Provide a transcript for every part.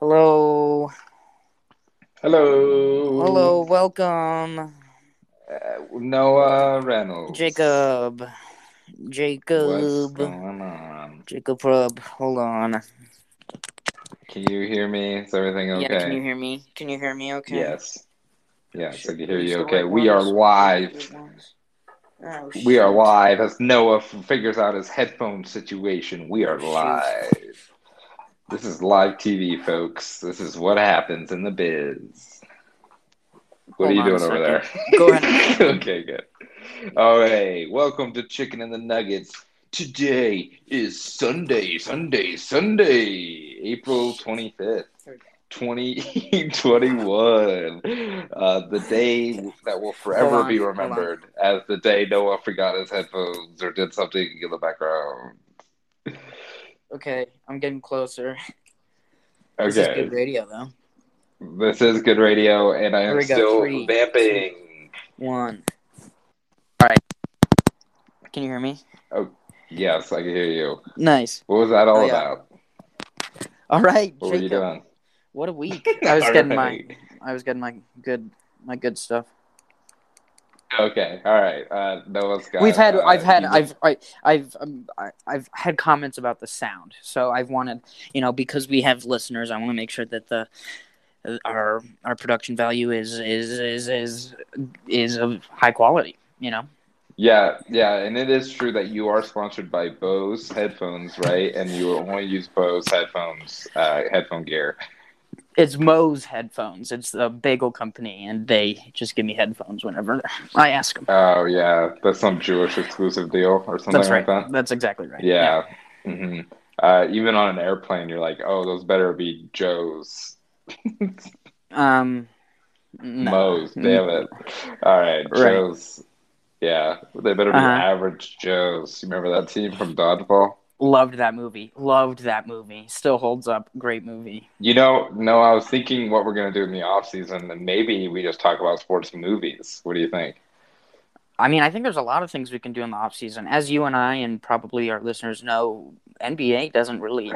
Hello. Hello. Hello, welcome. Uh, Noah Reynolds. Jacob. Jacob. What's Jacob. going on? Jacob Rub. Hold on. Can you hear me? Is everything okay? Yeah, can you hear me? Can you hear me okay? Yes. Yes, I can hear you okay. We are live. Oh, We are live as Noah figures out his headphone situation. We are live. This is live TV, folks. This is what happens in the biz. What Hold are you doing over there? Go ahead. okay, good. All right. Welcome to Chicken and the Nuggets. Today is Sunday, Sunday, Sunday, April 25th, 2021. Uh, the day that will forever on, be remembered as the day Noah forgot his headphones or did something in the background. Okay, I'm getting closer. This is good radio, though. This is good radio, and I am go. still Three, vamping. One. All right. Can you hear me? Oh, yes, I can hear you. Nice. What was that all Oh, yeah. about? All right, What were you doing? What a week. I was All getting my. I was getting my good my good stuff. Okay, all right. Uh, Noah's got. We've had uh, I've had I've I, I've um, I, I've had comments about the sound. So I've wanted, you know, because we have listeners, I want to make sure that the our our production value is is is is is of high quality, you know. Yeah, yeah, and it is true that you are sponsored by Bose headphones, right? And you only use Bose headphones, uh, headphone gear. It's Moe's headphones. It's the bagel company and they just give me headphones whenever I ask them. Oh yeah, that's some Jewish exclusive deal or something That's like that. That's exactly right. Yeah. hmm Uh, even on an airplane, you're like, oh, those better be Joe's, Um no. Moe's. Damn it! All right, Right. Joe's. Yeah, they better be Uh-huh. average Joe's. You remember that team from Dodgeball? Loved that movie. Loved that movie. Still holds up. Great movie. You know, no, I was thinking what we're gonna do in the off season, and maybe we just talk about sports movies. What do you think? I mean, I think there's a lot of things we can do in the off season. As you and I and probably our listeners know, NBA doesn't really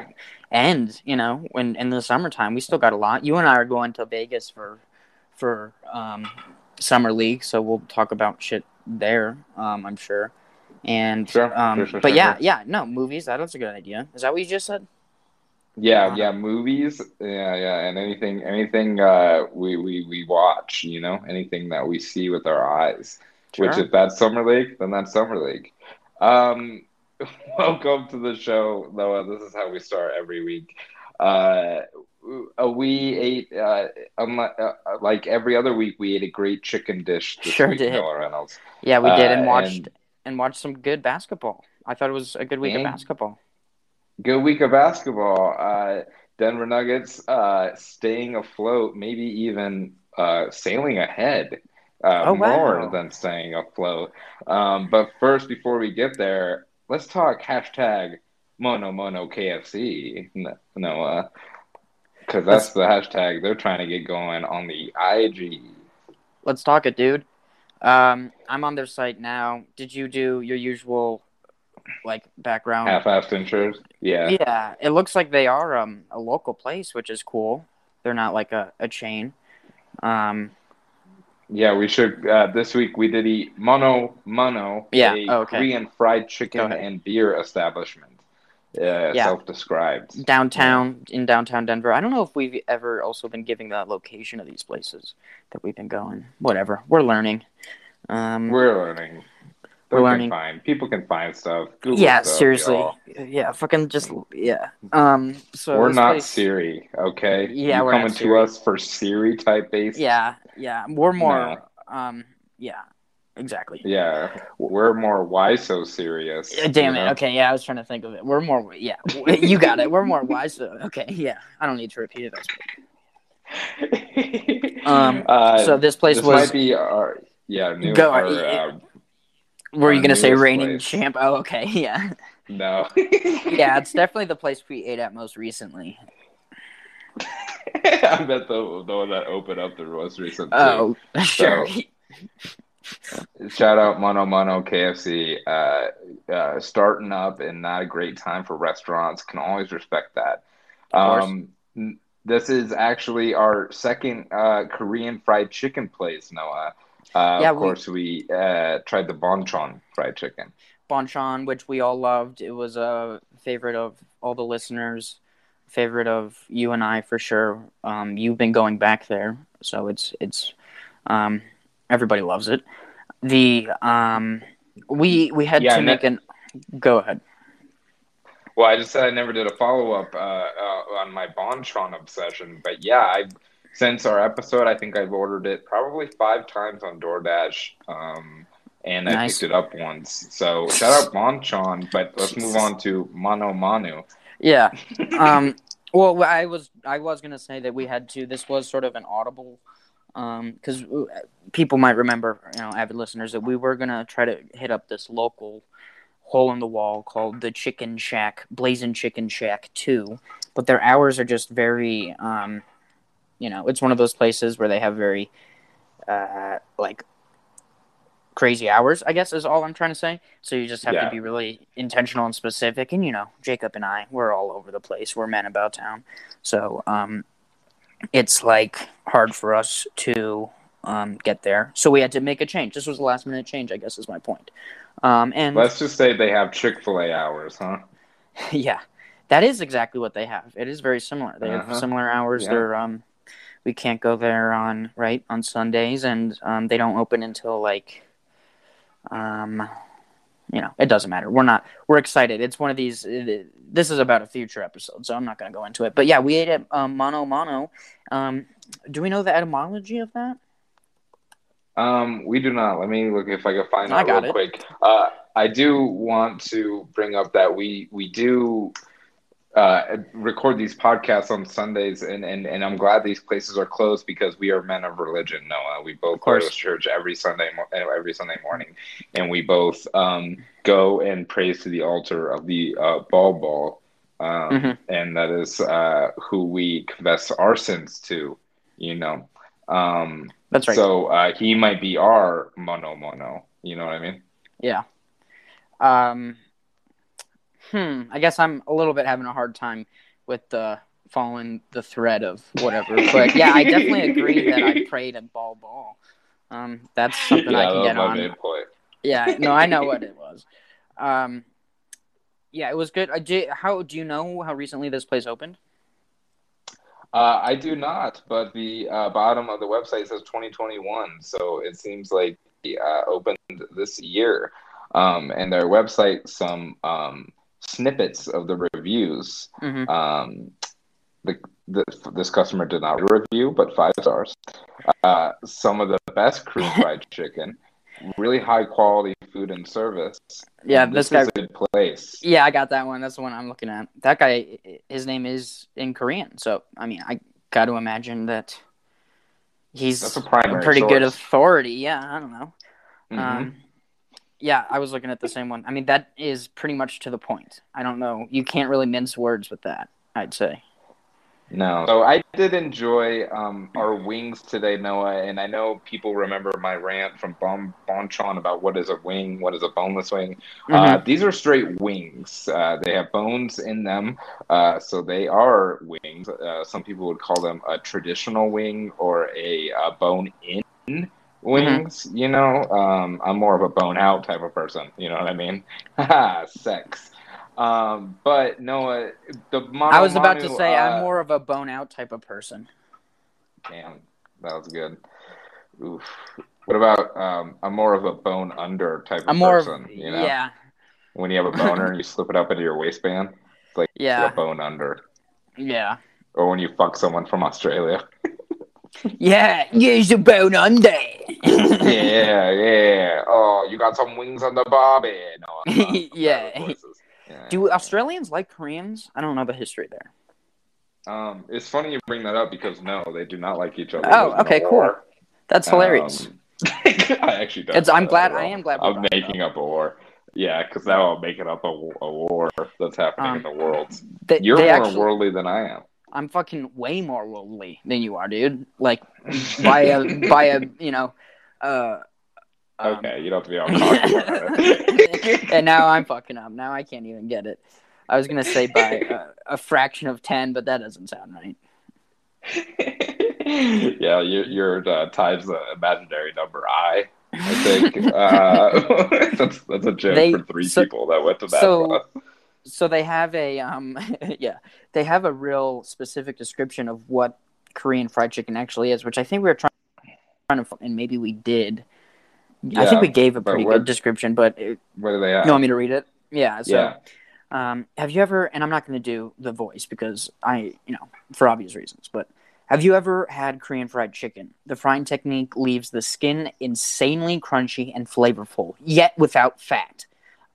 end, you know, when in the summertime. We still got a lot. You and I are going to Vegas for for um, summer league, so we'll talk about shit there, um, I'm sure. And Sure, um, sure, sure, but yeah, yeah, no, movies, that was a good idea. Is that what you just said? Yeah, Uh, yeah, movies, yeah, yeah, and anything, anything uh, we we we watch, you know, anything that we see with our eyes. Which, if that's summer league, then that's summer league. Um, welcome to the show, Noah. This is how we start every week. Uh, uh, we ate, uh, unlike, uh, like every other week, we ate a great chicken dish Sure week, did. Noah Reynolds. Yeah, we did, and Uh, watched and- and watch some good basketball. I thought it was a good week of basketball. Good week of basketball. Uh, Denver Nuggets uh, staying afloat, maybe even uh, sailing ahead uh, Oh, wow. more than staying afloat. Um, but first, before we get there, let's talk hashtag Mono Mono KFC, Noah, because that's the hashtag they're trying to get going on the IG. Let's talk it, dude. Um, I'm on their site now. Did you do your usual like background? Half-assed intros, yeah. Yeah, it looks like they are um a local place, which is cool. They're not like a, a chain. Um, Yeah, we should. Uh, this week we did eat Mono Mono, Yeah, a oh, okay. Korean fried chicken and beer establishment. Uh, Yeah. Self-described. downtown in downtown Denver. I don't know if we've ever also been giving the location of these places that we've been going. Whatever, we're learning. Um, We're learning. We're We learning. Find people can find stuff. Google yeah, stuff, seriously. y'all. Yeah, fucking just yeah. Um, so We're not place- Siri, okay? Yeah, you we're coming to us for Siri type based. Yeah, yeah. We're more. Um, yeah, exactly. Yeah, we're more why so serious. Uh, Damn it. know? Okay, yeah, I was trying to think of it. We're more. Yeah, you got it. We're more wise. So, okay, yeah. I don't need to repeat it. Um, Uh, so this place this was. might be our yeah new Go- our, yeah. uh, were you gonna say reigning place. champ? Oh, okay, yeah, no. yeah. It's definitely the place we ate at most recently. I bet the the one that opened up the most recent. too. Oh, sure. Shout out Mono Mono KFC. Uh, uh, starting up and not a great time for restaurants. Can always respect that. Um, n- this is actually our second uh, Korean fried chicken place, Noah. Uh, Yeah, of we- course, we uh, tried the bonchon fried chicken. Bonchon, which we all loved. It was a favorite of all the listeners, favorite of you and I for sure. Um, you've been going back there, so it's it's um, everybody loves it. The um, we we had Yeah, to make that- an. Go ahead. Well, I just said I never did a follow up uh, uh, on my bonchon obsession, but yeah, I since our episode, I think I've ordered it probably five times on DoorDash, um, and I picked it up once. So shout out bonchon, but let's move on to mono mono. Yeah. Um, well, I was I was gonna say that we had to. This was sort of an audible, because people might remember, you know, avid listeners, that we were gonna try to hit up this local hole in the wall called the Chicken Shack, Blazing Chicken Shack Two, but their hours are just very, um, you know, it's one of those places where they have very, uh, like crazy hours, I guess is all I'm trying to say. So you just have Yeah. to be really intentional and specific. And you know, Jacob and I, we're all over the place. We're men about town. So um, it's like hard for us to um, get there. So we had to make a change. This was a last minute change, I guess is my point. Um, and Let's just say they have Chick Fil A hours, huh? yeah, that is exactly what they have. It is very similar. They have Uh-huh. similar hours. Yeah. They're um, we can't go there on right on Sundays, and um, they don't open until like, um, you know, it doesn't matter. We're not. We're excited. It's one of these. It, this is about a future episode, so I'm not going to go into it. But yeah, we ate at um, Mono Mono. Um, do we know the etymology of that? Um, we do not. Let me look if I can find I out got real it. quick. Uh, I do want to bring up that we we do uh, record these podcasts on Sundays, and, and and I'm glad these places are closed because we are men of religion. Noah, we both go to church every Sunday every Sunday morning, and we both um, go and praise to the altar of the uh, Ball Ball, um, Mhm. and that is uh, who we confess our sins to. You know. Um, That's right. so uh, he might be our mono mono. You know what I mean? Yeah. Um. Hmm. I guess I'm a little bit having a hard time with the following the thread of whatever, but yeah, I definitely agree that I prayed at ball ball. Um, that's something yeah, I can get my on. main point. Yeah, no, I know what it was. Um, yeah, it was good. Uh, do, how do you know how recently this place opened? Uh, I do not, but the uh, bottom of the website says 2021, so it seems like it uh, opened this year. Um, and their website, some um, snippets of the reviews. hmm Um, the, the, this customer did not review, but five stars. Uh, some of the best Korean fried chicken, really high quality food and service. Yeah, this this is a good place. Yeah, I got that one. That's the one I'm looking at. That guy, his name is in Korean, so I mean, I got to imagine that he's That's a primary pretty good authority. Yeah, I don't know. Mhm. Um, yeah, I was looking at the same one. I mean, that is pretty much to the point. I don't know. You can't really mince words with that. I'd say. No. So I did enjoy um, our wings today, Noah, and I know people remember my rant from bon, Bonchon about what is a wing, what is a boneless wing. Uh, Mhm. these are straight wings. Uh, they have bones in them, uh, so they are wings. Uh, some people would call them a traditional wing or a, uh bone-in wings. You know, um, I'm more of a bone-out type of person. You know what I mean? Haha, Sex. Um, but Noah, the I was about to say uh, I'm more of a bone out type of person. Damn, that was good. Oof. What about um, I'm more of a bone under type of I'm more person. of you know, yeah, when you have a boner and you slip it up into your waistband, it's like yeah, a bone under. yeah, Or when you fuck someone from Australia. yeah. Use a bone under. yeah, yeah. Oh, you got some wings on the barbie. No, I'm not. I'm Yeah. Yeah, Do. Australians like Koreans? I don't know the history there. Um, it's funny you bring that up because no, they do not like each other. Oh, There's been a okay, cool. war. That's hilarious. Um, I actually don't. It's- I'm glad- I am glad I'm making up a war. Yeah, because now I'm making up a, a war that's happening Um, in the world. They, You're they more actually, worldly than I am. I'm fucking way more worldly than you are, dude. Like by a by a you know, uh. um, Okay, you don't have to be all cocky about it. and now I'm fucking up. Now I can't even get it. I was gonna say by a, a fraction of ten, but that doesn't sound right. yeah, your your uh, times the imaginary number I. I think uh, that's that's a joke They- for three so- people that went to that so- class. So they have a um yeah they have a real specific description of what korean fried chicken actually is which i think we were trying, trying to and maybe we did i think we gave a pretty what- good description but it, What do they have? you want me to read it yeah so Yeah. um have you ever and i'm not going to do the voice because i you know for obvious reasons but have you ever had korean fried chicken the frying technique leaves the skin insanely crunchy and flavorful yet without fat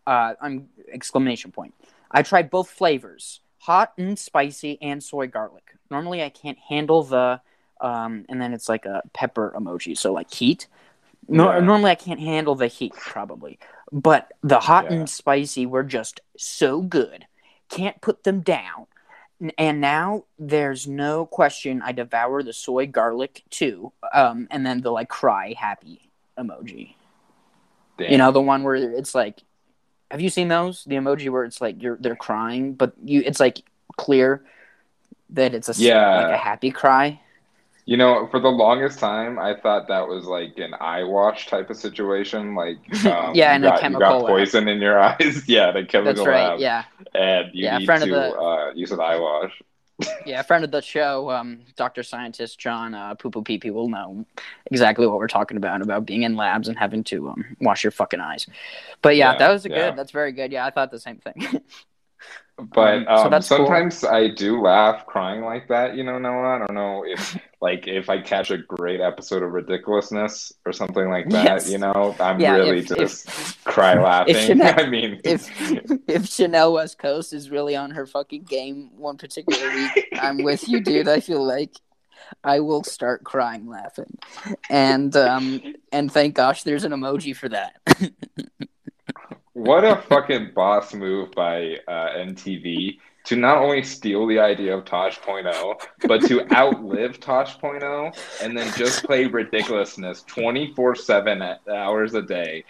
uh, I'm exclamation point. I tried both flavors, hot and spicy, and soy garlic. Normally, I can't handle the, um, and then it's like a pepper emoji, so like heat. No, Yeah. normally I can't handle the heat, probably, but the hot Yeah. and spicy were just so good. Can't put them down. And now there's no question. I devour the soy garlic too, um, and then the like cry happy emoji. Damn. You know, the one where it's like, have you seen those? The emoji where it's like you're they're crying, but you it's like clear that it's a Yeah. like a happy cry. You know, for the longest time, I thought that was like an eye wash type of situation. Like, um, Yeah, you and a got, you chemical got lab. poison in your eyes. yeah, the chemical That's right. lab, Yeah, and you Yeah, need to the- uh, use an eye wash. Yeah. A friend of the show, um, Doctor Scientist John uh, Poo Poo Pee Pee will know exactly what we're talking about about being in labs and having to um, wash your fucking eyes. But yeah, Yeah, that was a yeah. good. That's very good. Yeah, I thought the same thing. But Um, so um, that's cool. sometimes I do laugh crying like that. You know, Noah. I don't know if like if I catch a great episode of ridiculousness or something like that. Yes. You know, I'm Yeah, really if- just cry laughing. Chanel- I mean, if if Chanel West Coast is really on her fucking game one particular week, I'm with you, dude. I feel like I will start crying laughing, and um and thank gosh there's an emoji for that. What a fucking boss move by uh, MTV to not only steal the idea of Tosh.0, but to outlive Tosh.0 and then just play ridiculousness 24 7 hours a day.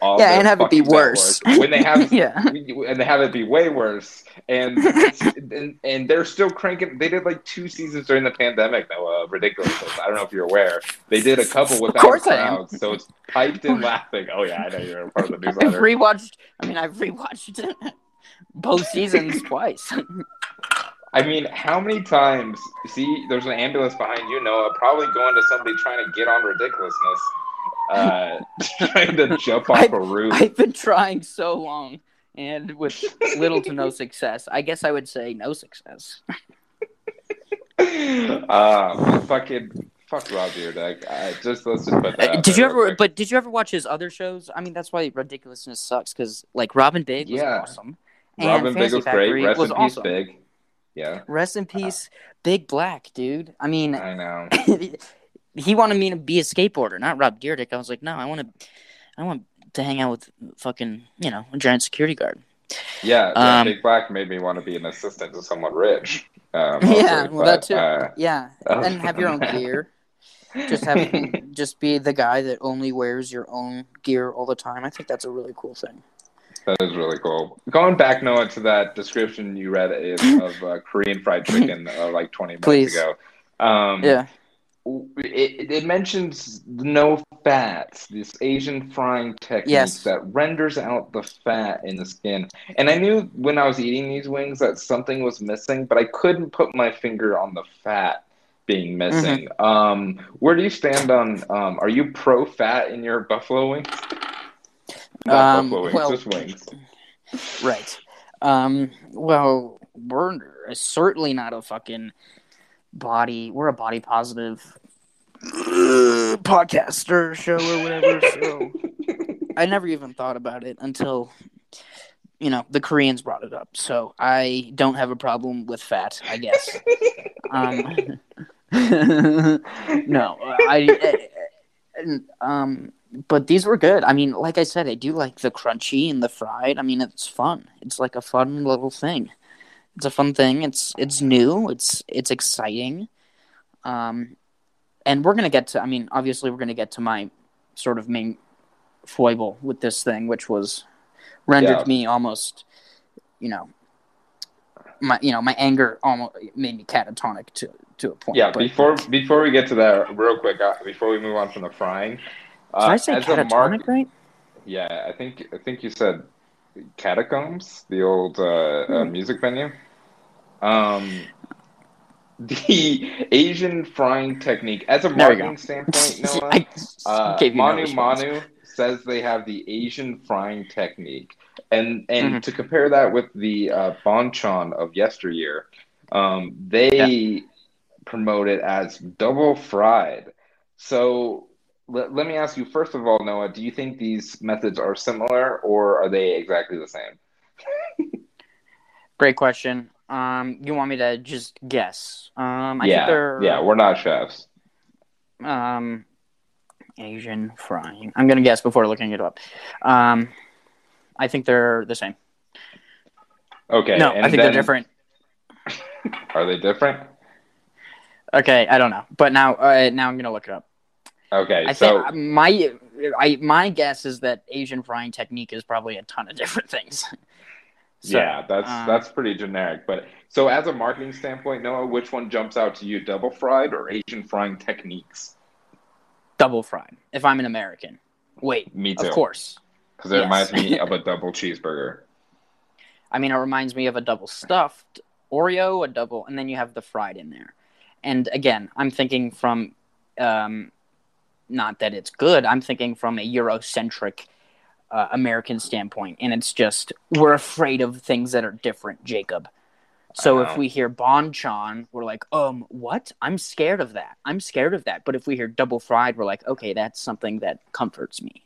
all Yeah, and have it be worse. When they have. yeah, And they have it be way worse, and, and and they're still cranking. They did like two seasons during the pandemic. Now, uh, ridiculousness. I don't know if you're aware. They did a couple without course I am. crowds, so it's piped in laughing. Oh yeah, I know you're a part of the I've newsletter. rewatched. I mean, I've rewatched both seasons twice. I mean, how many times? See, there's an ambulance behind you, Noah. Probably going to somebody trying to get on ridiculousness, uh, trying to jump off a roof. I've been trying so long. And with little to no success, I guess I would say no success. uh, fucking fuck Rob Dyrdek. Uh, just let's just put that. Uh, did you ever? quick. But did you ever watch his other shows? I mean, that's why ridiculousness sucks because like Rob & Big was Yeah. awesome, and Rob & Big was Factory great. Rest was in peace, awesome. Big. Yeah, Rest in peace, Big Black, dude. I mean, I know. he wanted me to be a skateboarder, not Rob Dyrdek. I was like, no, I want to, I want to hang out with fucking, you know, a giant security guard. Yeah, yeah Um, Big Black made me want to be an assistant to someone rich. Uh, Yeah, mostly, well, that too. uh, Yeah, Oh. and have your own gear. Just have, just be the guy that only wears your own gear all the time. I think that's a really cool thing. That is really cool. Going back, Noah, to that description you read of uh, Korean fried chicken uh, like 20 minutes Please. ago. Um, Yeah. It, it mentions no fats, this Asian frying technique Yes. that renders out the fat in the skin. And I knew when I was eating these wings that something was missing, but I couldn't put my finger on the fat being missing. Mm-hmm. Um, where do you stand on? Um, are you pro fat in your buffalo wings? Um, wings, well- wings. Right. Um. Well, we're certainly not a fucking body. We're a body positive uh, podcaster show or whatever. So I never even thought about it until you know the Koreans brought it up. So I don't have a problem with fat. I guess. Um. no, I. Um, but these were good. I mean, like I said, I do like the crunchy and the fried. I mean, it's fun. It's like a fun little thing. It's a fun thing. It's it's new. It's it's exciting. Um, and we're gonna get to. I mean, obviously, we're gonna get to my sort of main foible with this thing, which was rendered Yeah. me almost, you know, my you know my anger almost made me catatonic to to a point. Yeah, but- before before we get to that, real quick, uh, before we move on from the frying, uh, did I say as a catatonic mark- right? Yeah, I think I think you said catacombs, the old uh, uh, Hmm. music venue. Um, the Asian frying technique, as a marketing standpoint, Noah, uh, Mono. Mono says they have the Asian frying technique, and and Mhm. to compare that with the uh, bonchon of yesteryear, um, they promote it as double fried. So let, let me ask you first of all, Noah, do you think these methods are similar or are they exactly the same? Great question. Um, you want me to just guess? Um, I yeah, think they're yeah, we're not chefs. um Asian frying. I'm gonna guess before looking it up. Um, I think they're the same. Okay, no, I think then- they're different. Are they different? Okay, I don't know, but now uh, now I'm gonna look it up. Okay, I so think my I my guess is that Asian frying technique is probably a ton of different things. So, yeah, that's um, that's pretty generic. But so as a marketing standpoint, Noah, which one jumps out to you, double fried or Asian frying techniques? double fried. If I'm an American, wait, Me too. of course. Because it Yes. reminds me of a double cheeseburger. I mean, it reminds me of a double stuffed Oreo, a double, and then you have the fried in there. And again, I'm thinking from, um, not that it's good. I'm thinking from a Eurocentric uh, American standpoint, and it's just we're afraid of things that are different, Jacob. So if we hear bonchon, we're like, um, what? I'm scared of that. I'm scared of that. But if we hear double fried, we're like, okay, that's something that comforts me.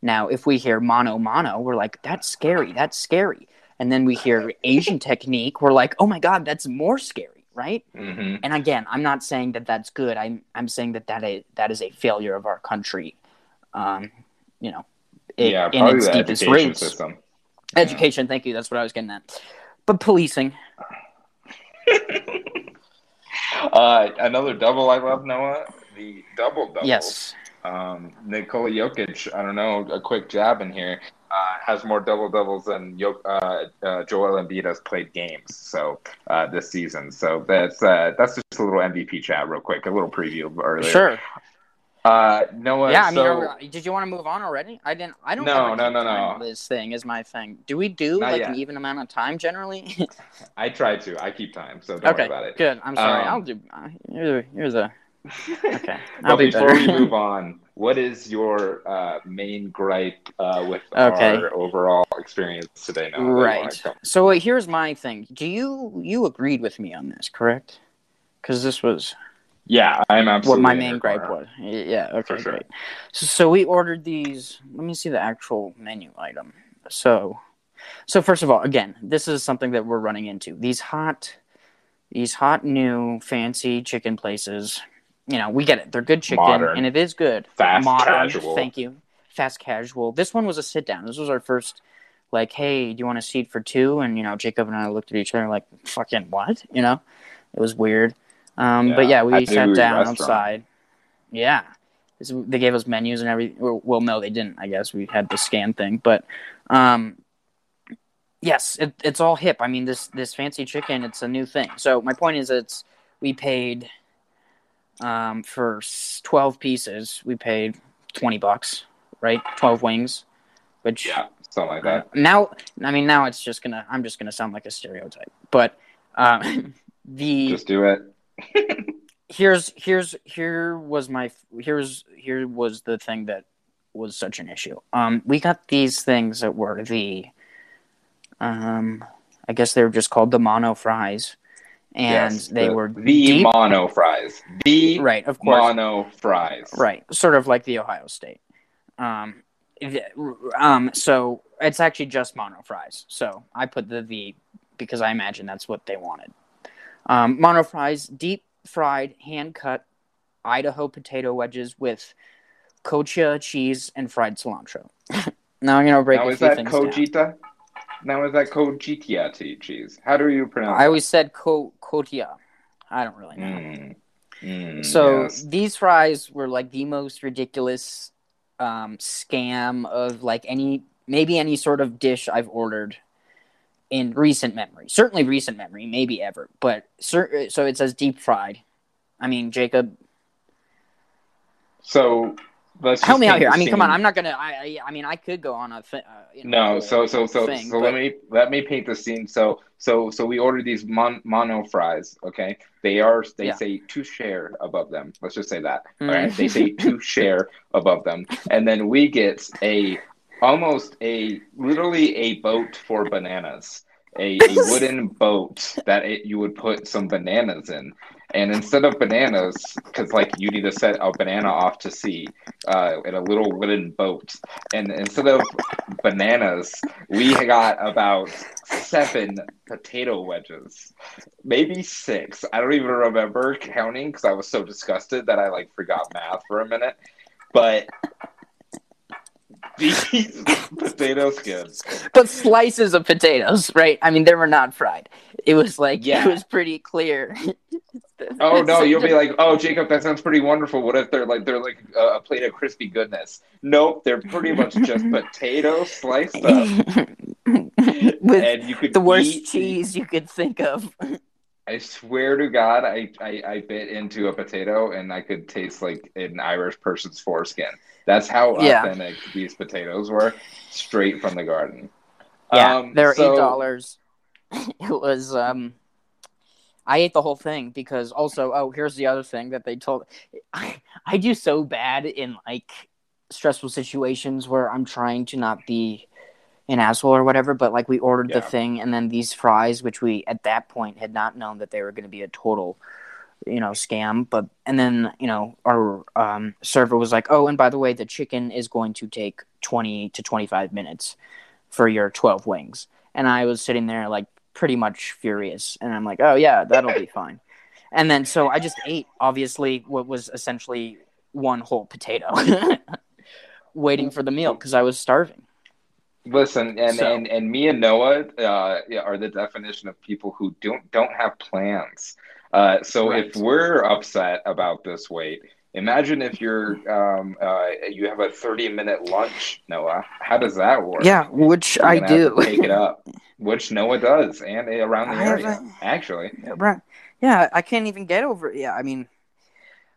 Now, if we hear mono mono, we're like, that's scary. That's scary. And then we hear Asian technique, we're like, oh my god, that's more scary, right? hmm And again, I'm not saying that that's good. I'm I'm saying that that is, that is a failure of our country. Um, you know, it- yeah, in its the deepest education roots. system. Education, thank you. That's what I was getting at. But policing, Uh, another double I love, Noah. The double double. yes. Um, Nikola Jokic, I don't know, a quick jab in here, has more double doubles than Jok- uh, uh, Joel Embiid has played games. So uh, this season, so that's uh, that's just a little MVP chat, real quick, a little preview of earlier. Sure. Uh, Noah. yeah, I mean, so, we- did you want to move on already? I didn't. I don't. No, no, no, no. This thing is my thing. Do we do Not like yet. an even amount of time generally? I tried to. I keep time, so don't okay, worry about it. good. I'm sorry. Um, I'll do. Uh, you're, you're the okay. but I'll be before better. we move on, what is your uh, main gripe uh, with Okay. our overall experience today? Noah, that you wanna right. So uh, here's my thing. Do you you agreed with me on this, correct? Because this was Yeah, I'm absolutely. what my main gripe corner. was. Yeah. Okay. Sure. Great. So, so we ordered these. Let me see the actual menu item. So, so first of all, again, this is something that we're running into. These hot, these hot new fancy chicken places. You know, we get it. They're good chicken, Modern. and it is good. Fast Modern. casual. Thank you. Fast casual. This one was a sit down. This was our first. Like, hey, do you want a seat for two? And you know, Jacob and I looked at each other like, "Fucking what?" You know, it was weird. Um, but Yeah, yeah, we sat down restaurant. outside. Yeah, This- they gave us menus and everything. Well, well, no, they didn't. I guess we had the scan thing, but um, yes, it, it's all hip. I mean, this this fancy chicken, it's a new thing. So my point is, it's we paid um, for twelve pieces. We paid twenty bucks, right? Twelve wings, which Yeah, something like that. now, I mean, now it's just gonna. I'm just gonna sound like a stereotype, but um, the Just do it. here's here's here was my here's here was the thing that was such an issue. Um, we got these things that were the, um, I guess they were just called the mono fries, and Yes, they the- were the deep, mono fries. The right, of course, mono fries. right, sort of like the Ohio State. Um, um, so it's actually just mono fries. So I put the the because I imagine that's what they wanted. Um, mono fries, deep fried, hand cut Idaho potato wedges with kochia cheese and fried cilantro. now I'm gonna break Now a is few that things down. Now is that cojita tea cheese? How do you pronounce? I always said ko kotia. I don't really know. Mm. Mm, So yes. these fries were like the most ridiculous um, scam of like any maybe any sort of dish I've ordered in recent memory. Certainly recent memory, maybe ever. But cer- so it says deep fried. I mean, Jacob, So let's help me out here. I mean, come on. I'm not gonna. I. I, I mean, I could go on a. Uh, you know, No, so so so thing, so but- let me let me paint the scene. So so so we ordered these mon, mono fries. Okay, they are they Yeah. say to share above them. Let's just say that. Mm. All right, they say to share above them, and then we get a almost a literally a boat for bananas. A, a wooden boat that it, you would put some bananas in, and instead of bananas, because like you need to set a banana off to sea uh, in a little wooden boat, and instead of bananas, we got about seven potato wedges, maybe six. I don't even remember counting because I was so disgusted that I like forgot math for a minute. But potato skins, but slices of potatoes, right? I mean, they were not fried. It was like Yeah. it was pretty clear. Oh no, you'll be like, oh Jacob, that sounds pretty wonderful. What if they're like they're like a, a plate of crispy goodness? Nope, they're pretty much just potato sliced up, with and you could the worst eat- cheese you could think of. I swear to God, I, I I bit into a potato and I could taste like an Irish person's foreskin. That's how Yeah. authentic these potatoes were, straight from the garden. Yeah, Um, they're so- eight dollars. It was um I ate the whole thing because also oh here's the other thing that they told I, I do so bad in like stressful situations where I'm trying to not be an asshole or whatever, but like we ordered the thing and then these fries, which we at that point had not known that they were gonna be a total you know scam but and then you know our um, server was like oh and by the way the chicken is going to take 20 to 25 minutes for your 12 wings. And i was sitting there like pretty much furious and i'm like oh yeah that'll be fine. And then so i just ate obviously what was essentially one whole potato waiting for the meal because i was starving. Listen, and, So- and and me and Noah uh, are the definition of people who don't don't have plans. Uh, so Right. if we're upset about this weight, imagine if you're um, uh, you have a thirty minute lunch, Noah. How does that work? yeah which You're i do take it up, which Noah does, and around the I area a- actually. Right. Yeah, I can't even get over. Yeah, I mean,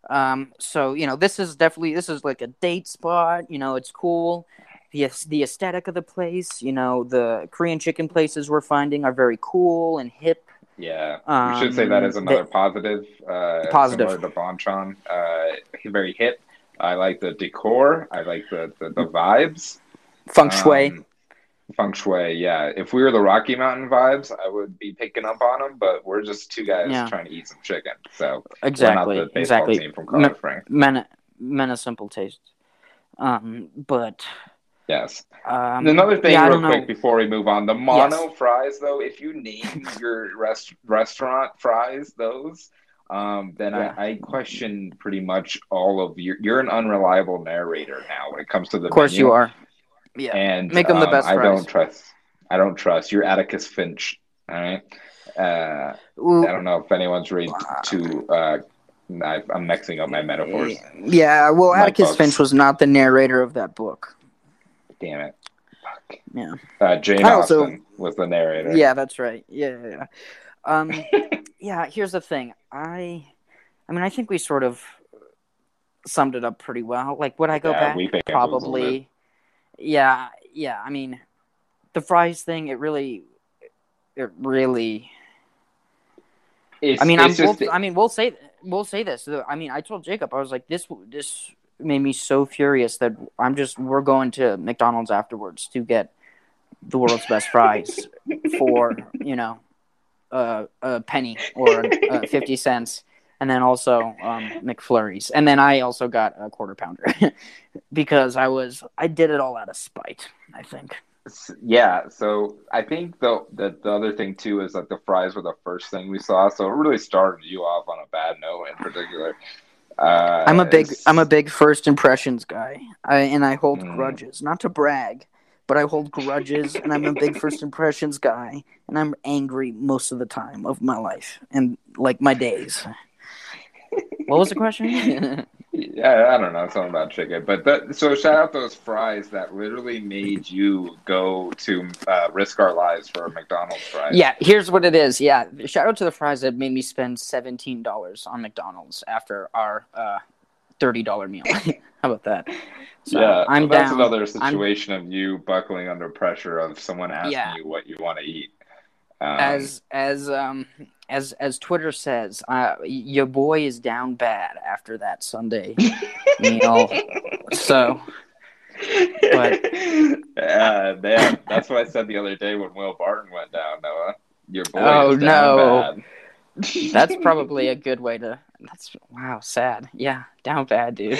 um, so you know, this is definitely this is like a date spot. You know, it's cool. The the aesthetic of the place. You know, the Korean chicken places we're finding are very cool and hip. Yeah, we should say that Um, as another the- positive. Uh, Positive. Similar to Bonchon, uh, very hip. I like the decor. I like the the, the vibes. Feng shui. Um, feng shui, yeah. If we were the Rocky Mountain vibes, I would be picking up on them. But we're just two guys Yeah. trying to eat some chicken, so exactly. we're not the exactly. team from Colorado. Men men of simple taste. Um, but Yes. um, Another thing, yeah, real quick, know. before we move on, the mono fries, though, if you name your rest, restaurant fries those, um, then Yeah. I, I question pretty much all of your. You're an unreliable narrator now when it comes to the. Of course, menu. you are. Yeah. and Make 'em the um, best I fries. don't trust. I don't trust. You're Atticus Finch. All right. Uh, Ooh, I don't know if anyone's ready to. Uh, I, I'm mixing up my metaphors. Yeah, well, My Atticus books. Finch was not the narrator of that book. Damn it. Fuck. Yeah. Uh, Jane I also- Austen was the narrator. Yeah, that's right. Yeah, yeah, yeah. Um, yeah. Here's the thing. I, I mean, I think we sort of summed it up pretty well. Like, would I go Yeah, back? Probably. Yeah, yeah. I mean, the fries thing. It really, it really. It's, I mean, I'm. We'll, I mean, we'll say we'll say this. I mean, I told Jacob I was like, this this made me so furious that I'm just we're going to McDonald's afterwards to get the world's best fries for you know uh, a penny or uh, fifty cents, and then also um, McFlurries, and then I also got a quarter pounder because I was I did it all out of spite. I think. Yeah, so I think the, the the other thing too is that the fries were the first thing we saw, so it really started you off on a bad note in particular. Uh, I'm a big it's- I'm a big first impressions guy, I, and I hold Mm. grudges. Not to brag, but I hold grudges, and I'm a big first impressions guy, and I'm angry most of the time of my life and like my days. What was the question? Yeah, I don't know something about chicken, but that, so shout out those fries that literally made you go to uh, risk our lives for a McDonald's fries. Yeah, here's what it is. Yeah, shout out to the fries that made me spend seventeen dollars on McDonald's after our uh, thirty dollar meal. How about that? So yeah, I'm that's down. another situation I'm... of you buckling under pressure of someone asking yeah. you what you want to eat. Um, as as um as as Twitter says, uh, your boy is down bad after that Sunday meal. So, but uh, man, that's what I said the other day when Will Barton went down. Noah, your boy. Oh no, that's probably a good way to. That's wow, sad. Yeah, down bad, dude.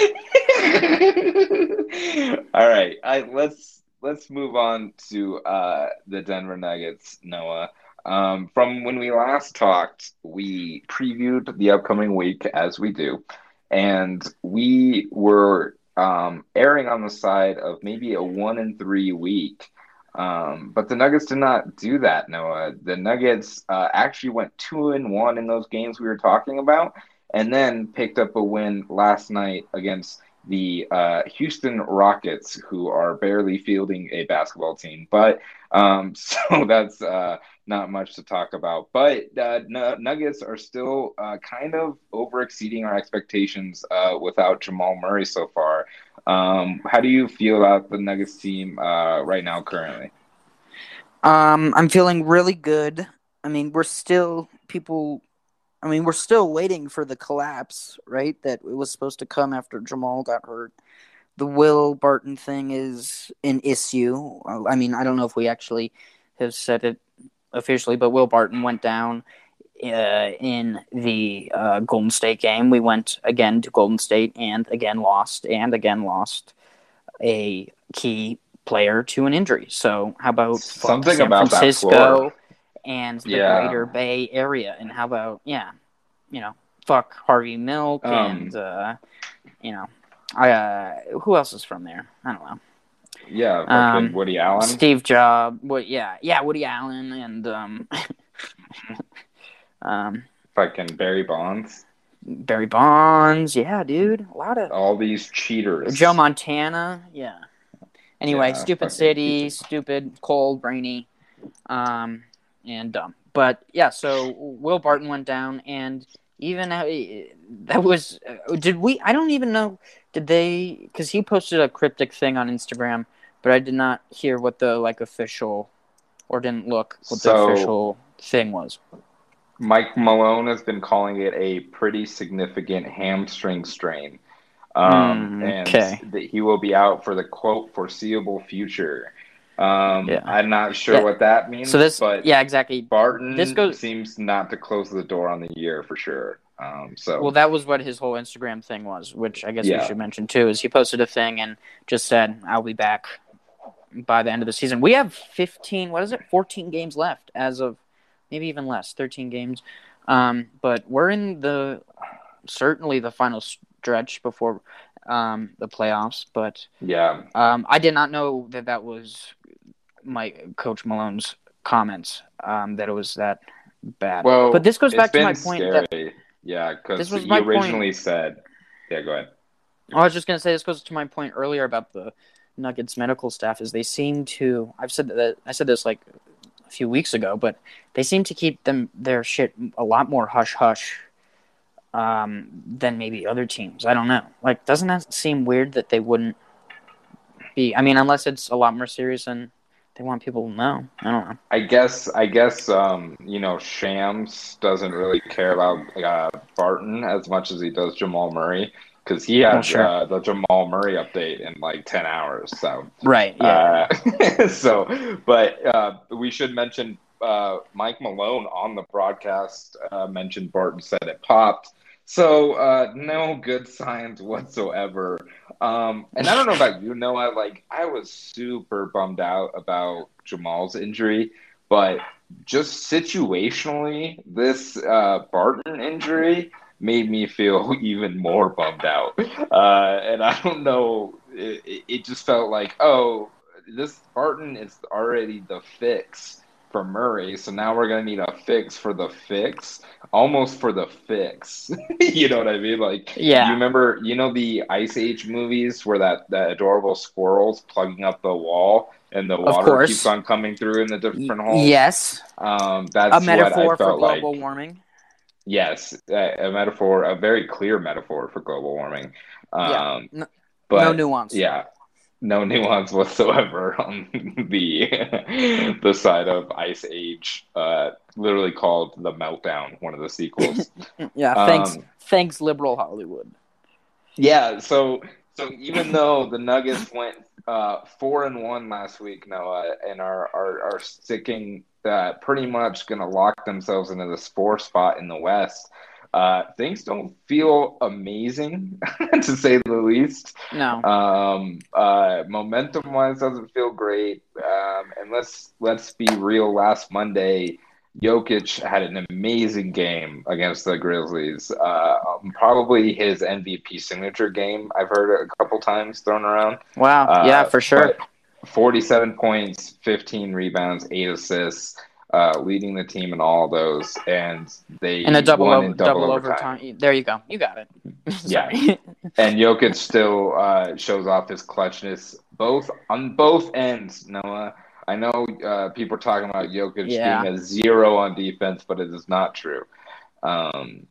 All right, I let's let's move on to uh, the Denver Nuggets, Noah. Um, from when we last talked, we previewed the upcoming week as we do, and we were um, erring on the side of maybe a one and three week. Um, but the Nuggets did not do that, Noah. The Nuggets uh, actually went two and one in those games we were talking about, and then picked up a win last night against the uh, Houston Rockets, who are barely fielding a basketball team. But um, so that's uh, not much to talk about. But uh, Nuggets are still uh, kind of over exceeding our expectations uh, without Jamal Murray so far. Um, how do you feel about the Nuggets team uh, right now, currently? Um, I'm feeling really good. I mean, we're still people. I mean, we're still waiting for the collapse, right? That it was supposed to come after Jamal got hurt. The Will Barton thing is an issue. I mean, I don't know if we actually have said it officially, but Will Barton went down uh, in the uh, Golden State game. We went again to Golden State and again lost and again lost a key player to an injury. So how about something San about Francisco and the yeah. Greater Bay Area, and how about yeah, you know, fuck Harvey Milk um, and uh, you know, I uh, who else is from there? I don't know. Yeah, um, Woody Allen, Steve Jobs. What? Yeah, yeah, Woody Allen and um, um, fucking Barry Bonds. Barry Bonds, yeah, dude, a lot of all these cheaters. Joe Montana, yeah. Anyway, yeah, stupid city, stupid, cold, rainy, um, and dumb. But yeah, so Will Barton went down, and even that was uh, did we? I don't even know. Did they? Because he posted a cryptic thing on Instagram, but I did not hear what the like official, or didn't look what so, the official thing was. Mike Malone has been calling it a pretty significant hamstring strain. Um, mm, okay. and that he will be out for the quote foreseeable future. Um, yeah. I'm not sure yeah. what that means. So this, but yeah, exactly. Barton this goes, seems not to close the door on the year for sure. Um, so well, that was what his whole Instagram thing was, which I guess yeah. we should mention too. Is he posted a thing and just said, "I'll be back by the end of the season." We have 15. What is it? 14 games left as of maybe even less, 13 games. Um, but we're in the certainly the final stretch before um, the playoffs. But yeah, um, I did not know that that was my coach Malone's comments um, that it was that bad. Well, but this goes back to my point. That, yeah, because he originally point. said, "Yeah, go ahead." I was just gonna say this goes to my point earlier about the Nuggets medical staff is they seem to. I've said that I said this like a few weeks ago, but they seem to keep them their shit a lot more hush hush um, than maybe other teams. I don't know. Like, doesn't that seem weird that they wouldn't be? I mean, unless it's a lot more serious and they want people to know. I don't know. I guess. I guess. Um, you know, Shams doesn't really care about uh, Barton as much as he does Jamal Murray because he had oh, sure. uh, the Jamal Murray update in like ten hours. So right. Yeah. Uh, so, but uh, we should mention uh, Mike Malone on the broadcast uh, mentioned Barton said it popped. So uh, no good signs whatsoever. Um, and I don't know about you, Noah. Like I was super bummed out about Jamal's injury, but just situationally, this uh, Barton injury made me feel even more bummed out. Uh, and I don't know, it, it just felt like, oh, this Barton is already the fix for Murray. So now we're going to need a fix for the fix. Almost for the fix. you know what I mean? Like, Yeah. You remember, you know, the Ice Age movies where that that adorable squirrel's plugging up the wall and the water keeps on coming through in the different holes. Yes, Um, that's a metaphor for global like. warming. Yes, a, a metaphor, a very clear metaphor for global warming. Um, Yeah. No- but no nuance. yeah, no nuance whatsoever on the the side of Ice Age. Uh, literally called the Meltdown, one of the sequels. Yeah, thanks, Um, thanks, liberal Hollywood. yeah, so so even though the Nuggets went uh, four and one last week, Noah, and are are, are sticking uh, pretty much going to lock themselves into this four spot in the West. Uh, things don't feel amazing, to say the least. No, Um, uh, momentum wise, doesn't feel great. Um, and let's let's be real. Last Monday, Jokic had an amazing game against the Grizzlies. Uh, um, probably his MVP signature game. I've heard a couple times thrown around. wow, Uh, yeah, for sure. 47 points, 15 rebounds, eight assists, uh, leading the team in all those, and they And a double over, in double, overtime. There you go. You got it. Yeah. And Jokic still uh, shows off his clutchness both on both ends. Noah, I know uh, people are talking about Jokic Yeah. being a zero on defense, but it is not true. Um,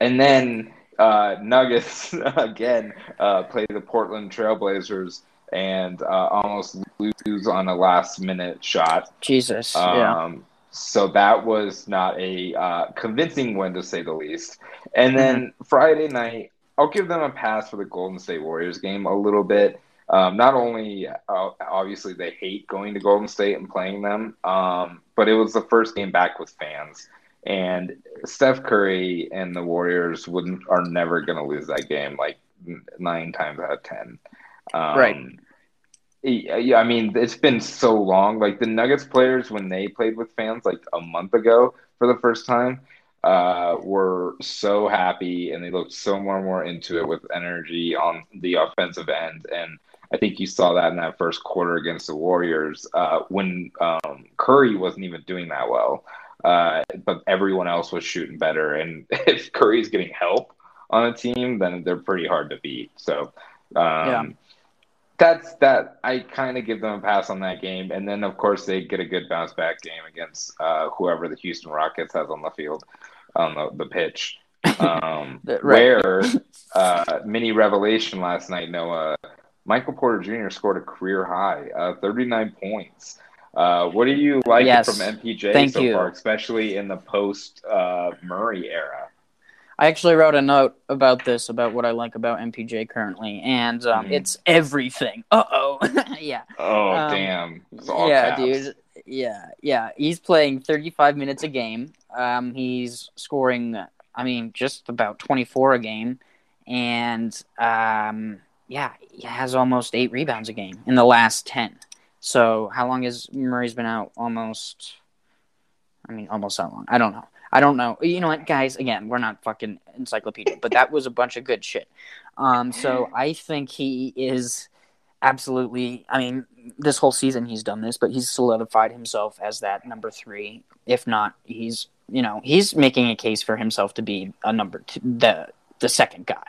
and then uh, Nuggets again uh, play the Portland Trailblazers and uh, almost lose on a last minute shot. Jesus. Um, yeah. So that was not a uh, convincing win, to say the least. And then Friday night, I'll give them a pass for the Golden State Warriors game a little bit. Um, not only, uh, obviously, they hate going to Golden State and playing them, um, but it was the first game back with fans. And Steph Curry and the Warriors wouldn't are never going to lose that game, like nine times out of ten. Um, Right. Yeah, I mean, it's been so long. Like the Nuggets players, when they played with fans like a month ago for the first time, uh, were so happy and they looked so more and more into it with energy on the offensive end. And I think you saw that in that first quarter against the Warriors uh, when um, Curry wasn't even doing that well, uh, but everyone else was shooting better. And if Curry's getting help on a team, then they're pretty hard to beat. So. Um, Yeah. That's that. I kind of give them a pass on that game, and then of course they get a good bounce back game against uh, whoever the Houston Rockets has on the field, on the, the pitch. Um, right. Where uh, mini revelation last night, Noah Michael Porter Jr. scored a career high, uh, thirty nine points. Uh, what do you like Yes. from MPJ Thank so you. far, especially in the post uh, Murray era? I actually wrote a note about this, about what I like about MPJ currently, and um, Mhm. it's everything. Uh oh. yeah. Oh Um, damn! It's all yeah, caps. dude. Yeah, yeah. He's playing 35 minutes a game. Um, he's scoring, I mean, just about 24 a game, and um, yeah, he has almost eight rebounds a game in the last 10. So how long has Murray's been out? Almost. I mean, almost how long? I don't know. I don't know. You know what, guys? Again, we're not fucking encyclopedia, but that was a bunch of good shit. Um, so I think he is absolutely. I mean, this whole season he's done this, but he's solidified himself as that number three. If not, he's you know he's making a case for himself to be a number two, the the second guy.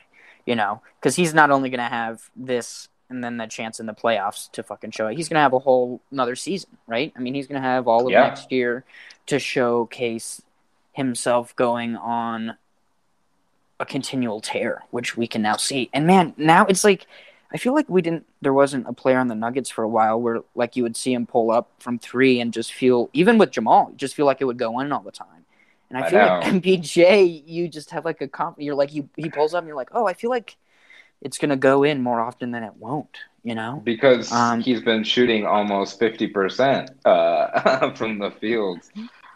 You know, because he's not only going to have this and then the chance in the playoffs to fucking show it. He's going to have a whole another season, right? I mean, he's going to have all of Yeah. next year to showcase himself going on a continual tear, which we can now see. And man, now it's like I feel like we didn't there wasn't a player on the Nuggets for a while where like you would see him pull up from 3 and just feel even with Jamal, you just feel like it would go in all the time. And I I feel like know. MPJ, you just have like a comp you're like you he pulls up and you're like, "Oh, I feel like it's going to go in more often than it won't," you know? because Um, he's been shooting almost 50% uh, from the field.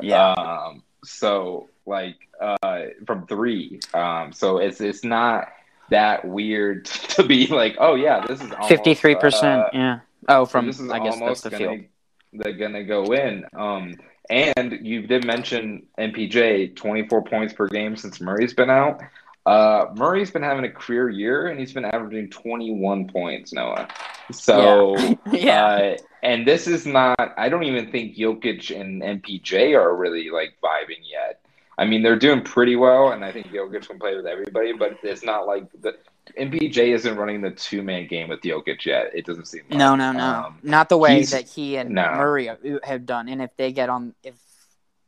Yeah. Um, so like uh, from three. Um, so it's it's not that weird to be like, oh yeah, this is almost, 53%, uh, yeah. Oh, from this is I guess that's the gonna, field. They're gonna go in. Um, and you did mention MPJ, 24 points per game since Murray's been out. Uh, Murray's been having a career year, and he's been averaging 21 points, Noah. So, Yeah. uh, and this is not. I don't even think Jokic and MPJ are really like vibing yet. I mean, they're doing pretty well, and I think Jokic can play with everybody, but it's not like the MPJ isn't running the two man game with Jokic yet. It doesn't seem like. No, no, no, Um, not the way that he and no. Murray have done. And if they get on, if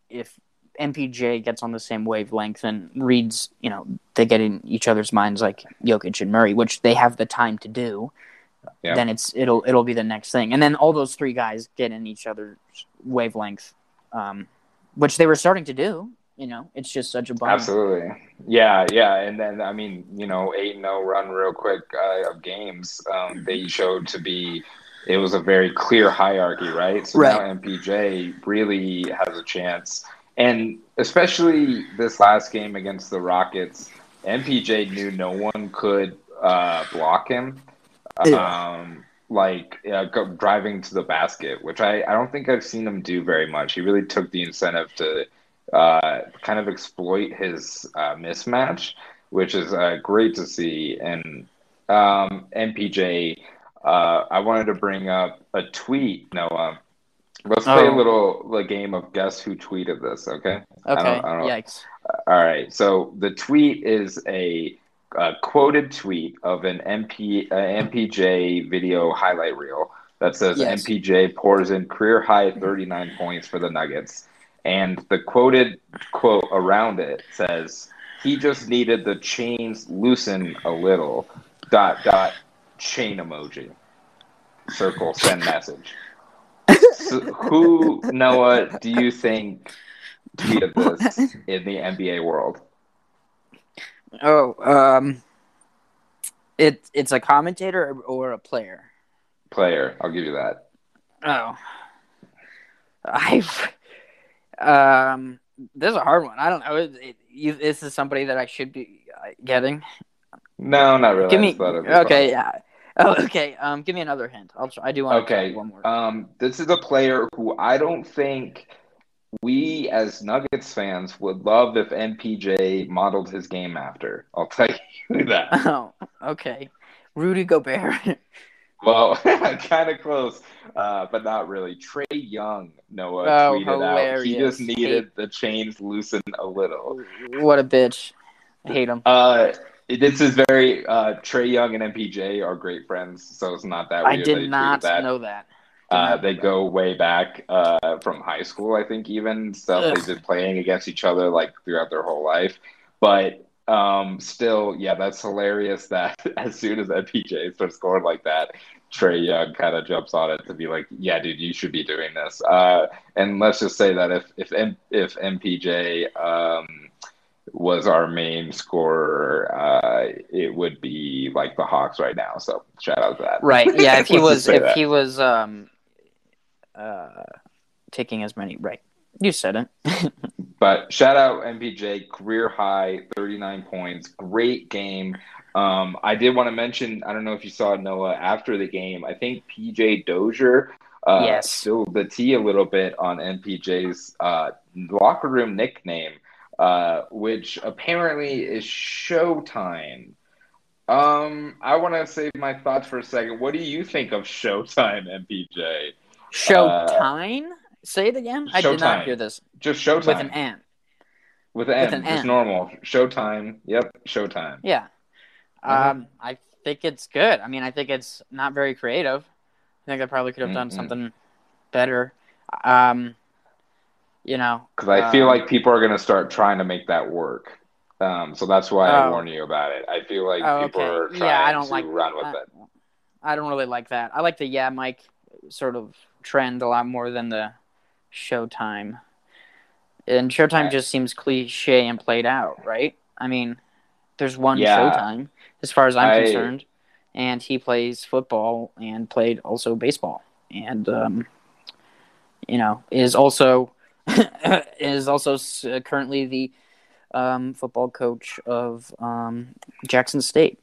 if MPJ gets on the same wavelength and reads, you know, they get in each other's minds like Jokic and Murray, which they have the time to do. Yeah. Then it's it'll it'll be the next thing, and then all those three guys get in each other's wavelength, um, which they were starting to do. You know, it's just such a bummer. Absolutely. Yeah, yeah. And then, I mean, you know, 8 0 run real quick uh, of games, um, they showed to be, it was a very clear hierarchy, right? So Right. now MPJ really has a chance. And especially this last game against the Rockets, MPJ knew no one could uh, block him. Yeah. Um, like uh, driving to the basket, which I, I don't think I've seen him do very much. He really took the incentive to uh, kind of exploit his uh, mismatch, which is uh, great to see. And um, MPJ, uh, I wanted to bring up a tweet, Noah. Let's play a Oh. little the game of guess who tweeted this, okay? I Okay, don't- I don't- yikes. All right. So the tweet is a, uh quoted tweet of an MP uh, MPJ video highlight reel that says Yes. MPJ pours in career high 39 points for the Nuggets, and the quoted quote around it says he just needed the chains loosen a little. Dot dot chain emoji. Circle send message. So who Noah do you think tweeted this in the NBA world? Oh, um, it it's a commentator or, or a player. Player, I'll give you that. Oh, I, um, this is a hard one. I don't know. It, it, you, this is somebody that I should be uh, getting. No, not really. Give me just thought it'd be okay. Yeah. Oh, okay. Um, give me another hint. I'll. Try, I do want to Okay. one more. Um, this is a player who I don't think we as Nuggets fans would love if MPJ modeled his game after. I'll tell you that. oh, okay. Rudy Gobert. Well, kind of close, uh, but not really. Trae Young, Noah Oh, tweeted out. He hilarious. just needed the chains loosened a little. what a bitch. I hate him. Uh, this is very uh, Trae Young and MPJ are great friends, so it's not that I weird. he did not that. know that. Uh, they go way back uh, from high school, I think, even stuff Ugh. they've been playing against each other like throughout their whole life. But um, still, yeah, that's hilarious. That as soon as MPJ starts scoring like that, Trae Young kind of jumps on it to be like, "Yeah, dude, you should be doing this." Uh, and let's just say that if if M- if MPJ um, was our main scorer, uh, it would be like the Hawks right now. So shout out to that. Right. Yeah. If he was, if that. he was, um, uh, taking as many. Right. You said it. But shout out MPJ, career high, 39 points, great game. Um, I did want to mention, I don't know if you saw Noah after the game. I think PJ Dozier uh, Yes. spilled the tea a little bit on MPJ's uh, locker room nickname, uh, which apparently is Showtime. Um, I want to save my thoughts for a second. What do you think of Showtime, MPJ? Showtime. Say it again. I did not hear this Just Showtime with an N. with an, with an just N. normal Showtime. Yep, Showtime. Yeah. Mhm. Um, I think it's good. I mean, I think it's not very creative. I think I probably could have done Mm-mm. something better. Um, you know, Because I feel um, like people are going to start trying to make that work. Um, so that's why I Oh. warn you about it. I feel like Oh, people okay. are trying Yeah, I don't to like- run with I- it. I don't really like that. I like the yeah, Mike sort of trend a lot more than the Showtime. And Showtime Right. just seems cliche and played out, right? I mean, there's one Yeah. Showtime as far as I'm I- concerned, and he plays football and played also baseball, and um, you know is also is also uh, currently the um, football coach of um, Jackson State.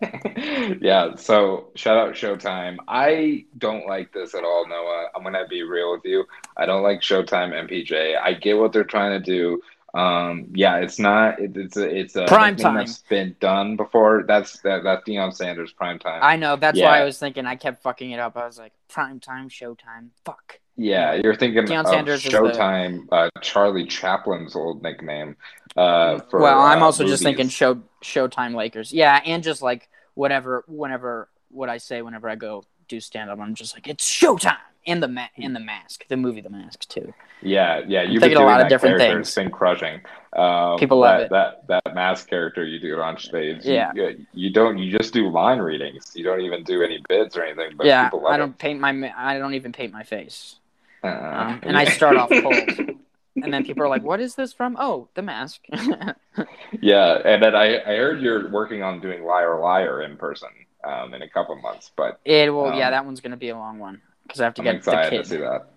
yeah, so shout out Showtime. I don't like this at all, Noah. I'm gonna be real with you. I don't like Showtime MPJ. I get what they're trying to do. Um, yeah, it's not. It, it's a it's a Prime thing time. that's been done before. That's that that's Deion Sanders prime time. I know that's why I was thinking. I kept fucking it up. I was like, prime time, Showtime, fuck. Yeah, you're thinking Deion of Sanders is the- Showtime, uh, Charlie Chaplin's old nickname. Uh, for, well, I'm uh, also just thinking show Showtime Lakers. Yeah, and just like whatever, whenever what I say whenever I go do stand up, I'm just like it's Showtime and the ma- and the mask, the movie The Mask too. Yeah, yeah, you've been a doing lot of different things. It's crushing. Um, People love that, it. That that mask character you do on stage. Yeah. you, you don't. You just do line readings. You don't even do any bids or anything. But yeah, people love I don't paint my I don't even paint my face. Uh, um, and I start off cold. And then people are like, "What is this from?" Oh, The Mask. yeah, and then I I heard you're working on doing Liar Liar in person um, in a couple months, but it will. yeah, Um, that one's gonna be a long one because I have to I'm get the excited kid. to see that.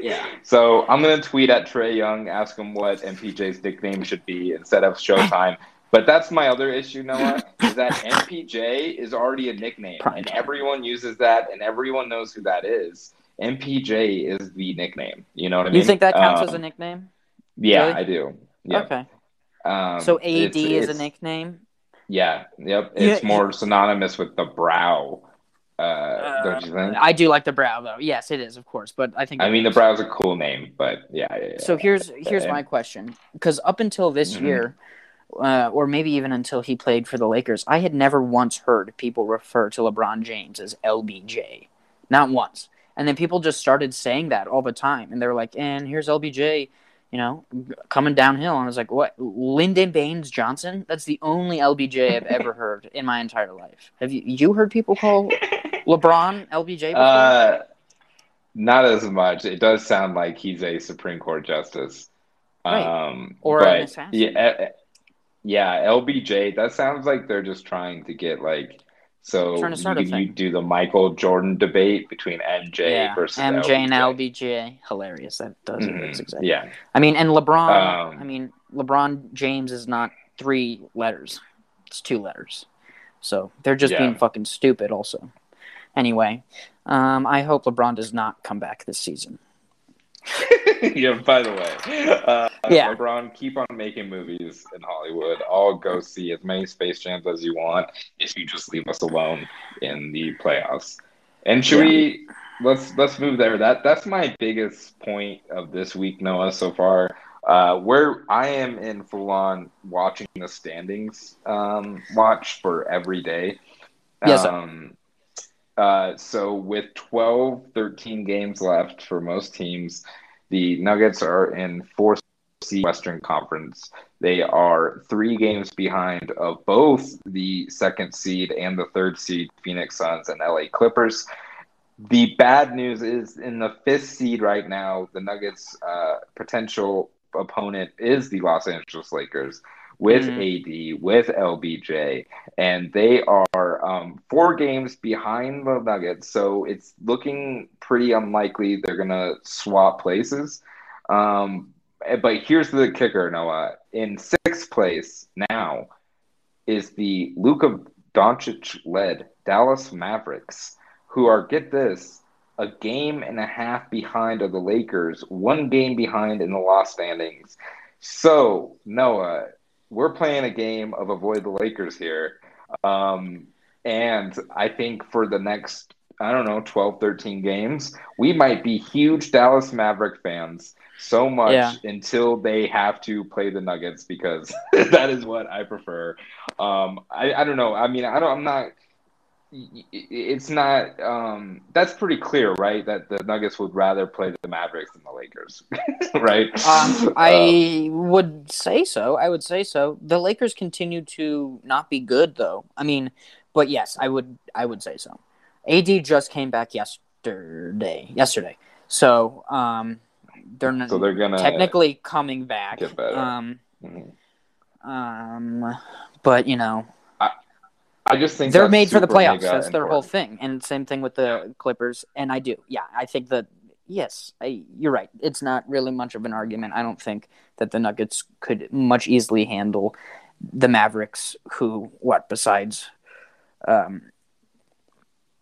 Yeah. So I'm gonna tweet at Trae Young, ask him what MPJ's nickname should be instead of Showtime. But that's my other issue, Noah, is that MPJ is already a nickname, Prime and time. everyone uses that, and everyone knows who that is. MPJ is the nickname. You know what I mean? You think that counts Um, as a nickname? Yeah, really? I do. Yeah. Okay. Um, So AD it's- is a nickname. Yeah. Yep. Yeah, It's more synonymous with the brow. Uh, don't you think? I do like the brow though. Yes, it is, of course. But I think I mean, the brow's a cool name, but yeah. yeah, yeah. So here's here's my question because up until this Mhm. year, uh, or maybe even until he played for the Lakers, I had never once heard people refer to LeBron James as LBJ, not once. And then people just started saying that all the time, and they were like, "And here's LBJ." You know, coming downhill, and I was like, "What? Lyndon Baines Johnson? That's the only LBJ I've ever heard in my entire life. Have you you heard people call LeBron LBJ before? Uh, not as much. It does sound like he's a Supreme Court justice. Right. Um, Or an assassin. Yeah, eh, yeah, LBJ. That sounds like they're just trying to get like so you, start a can- you do the Michael Jordan debate between MJ yeah, versus MJ and LBJ. LBJ, hilarious. That does it. Mhm. Exactly. Yeah, I mean, and LeBron. Um, I mean, LeBron James is not three letters; it's two letters. So they're just Yeah. being fucking stupid. Also, anyway, um, I hope LeBron does not come back this season. yeah. By the way, uh, Yeah. LeBron, keep on making movies in Hollywood. I'll go see as many Space Jams as you want if you just leave us alone in the playoffs. And should Yeah. we let's let's move there. That that's my biggest point of this week, Noah, so far. Uh, where I am in full on watching the standings um, watch for every day. Yes. Um, uh, so with 12, 13 games left for most teams, the Nuggets are in fourth seed Western Conference. They are three games behind of both the second seed and the third seed Phoenix Suns and LA Clippers. The bad news is in the fifth seed right now, the Nuggets' uh, potential opponent is the Los Angeles Lakers with AD, with LBJ, and they are um, four games behind the Nuggets. So it's looking pretty unlikely they're going to swap places. Um, but here's the kicker, Noah. In sixth place now is the Luka Doncic led Dallas Mavericks, who are, get this, a game and a half behind of the Lakers, one game behind in the loss standings. So, Noah, we're playing a game of avoid the Lakers here. Um, and I think for the next, I don't know, 12, 13 games, we might be huge Dallas Maverick fans so much Yeah. until they have to play the Nuggets because that is what I prefer. Um, I, I don't know. I mean, I don't, I'm not, it's not, um, that's pretty clear, right? That the Nuggets would rather play the Mavericks than the Lakers, right? Um, I would say so. I would say so. The Lakers continue to not be good, though. I mean, but yes, I would. I would say so. AD just came back yesterday. Yesterday, so um, they're, not so they're gonna technically coming back. get better. Um, Mhm. um, but you know, I just think they're made for the playoffs. That's their whole thing. And same thing with the Clippers. And I do, yeah, I think that yes, I, you're right. It's not really much of an argument. I don't think that the Nuggets could much easily handle the Mavericks, who what besides, um,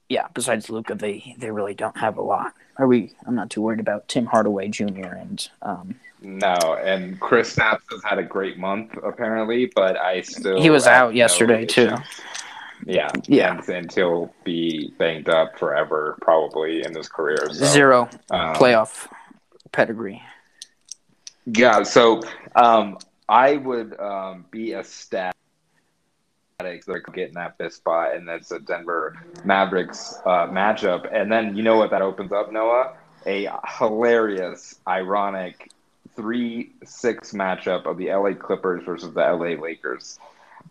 yeah, besides Luka, they they really don't have a lot. Are we? I'm not too worried about Tim Hardaway Jr. and um, No, and Kristaps has had a great month apparently, but I still He was out yesterday, too. Yeah, Yeah. and, and he'll be banged up forever, probably in his career. So, Zero um, playoff pedigree. Yeah, so um, I would um, be ecstatic they're getting that fifth spot, and that's a Denver Mavericks uh, matchup. And then you know what that opens up, Noah? A hilarious, ironic three-six matchup of the LA Clippers versus the LA Lakers.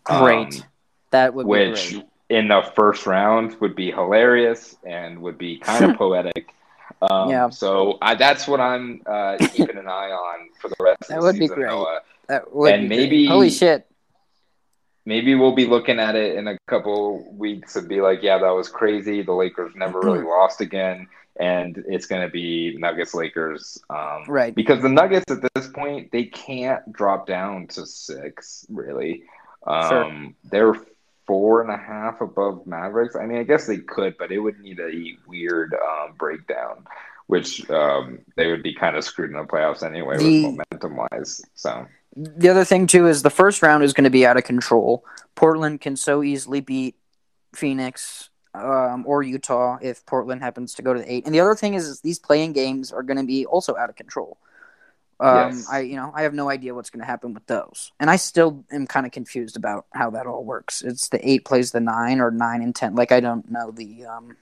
Great. Um, that would which be great. in the first round would be hilarious and would be kind of poetic. Um, Yeah. So I, that's what I'm uh, keeping an eye on for the rest That of the would be great. Noah. That would and be maybe- great. holy shit. Maybe we'll be looking at it in a couple weeks and be like, yeah, that was crazy. The Lakers never really lost again. And it's going to be Nuggets Lakers. Um, Right. Because the Nuggets at this point, they can't drop down to six, really. Um, They're four and a half above Mavericks. I mean, I guess they could, but it would need a weird um, breakdown, which um, they would be kind of screwed in the playoffs anyway, The- with momentum wise. So, The other thing too is the first round is going to be out of control. Portland can so easily beat Phoenix um, or Utah if Portland happens to go to the eight. And the other thing is, is these playing games are going to be also out of control. Um, Yes. I you know I have no idea what's going to happen with those, and I still am kind of confused about how that all works. It's the eight plays the nine or nine and ten. Like I don't know the um,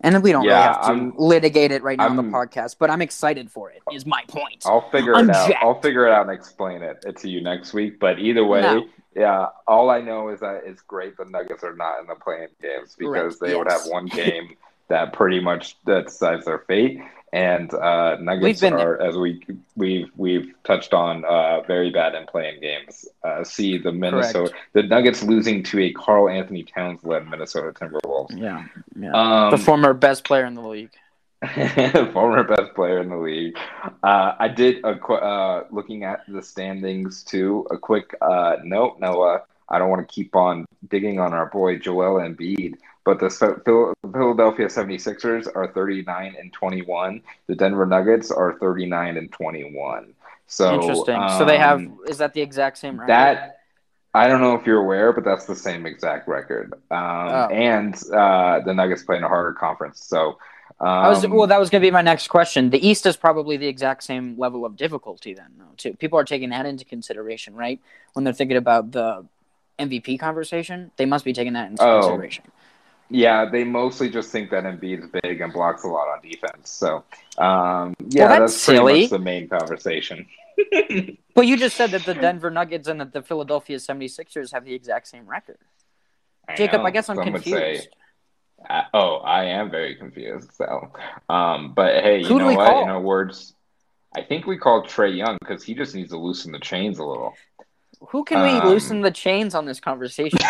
and we don't really Yeah, have to I'm- litigate it right now on I'm- the podcast. But I'm excited for it. Is my point. I'll figure I'm it out. jacked. I'll figure it out and explain it to you next week. But either way, No. yeah, all I know is that it's great the Nuggets are not in the playing games because Correct, they would have one game that pretty much decides their fate. And uh, Nuggets are, as we we've we've touched on, uh, very bad in playing games. Uh, see the Minnesota, the Nuggets losing to a Karl-Anthony Towns led Minnesota Timberwolves. Yeah, yeah. Um, the former best player in the league. former best player in the league. Uh, I did a qu- uh, looking at the standings too. A quick uh, note, Noah. I don't want to keep on digging on our boy Joel Embiid, but the Phil- Phil- Philadelphia 76ers are 39 and 21. The Denver Nuggets are 39 and 21. So Interesting. so they have um, is that the exact same record? that. I don't know if you're aware, but that's the same exact record. Um, Oh. And uh, the Nuggets play in a harder conference, so. Um, I was well. That was going to be my next question. The East is probably the exact same level of difficulty then, though. Too people are taking that into consideration, right? When they're thinking about the MVP conversation, they must be taking that into Oh. consideration. Yeah, they mostly just think that Embiid's big and blocks a lot on defense. So, um, yeah, Well, that's that's, pretty silly. much the main conversation. But you just said that the Denver Nuggets and that the Philadelphia 76ers have the exact same record. Jacob, know, I guess I'm some say- confused. Uh, oh, I am very confused. So, um, but hey, you Who do know what? call? In our words, I think we call Trae Young because he just needs to loosen the chains a little. Who can we Um, loosen the chains on this conversation?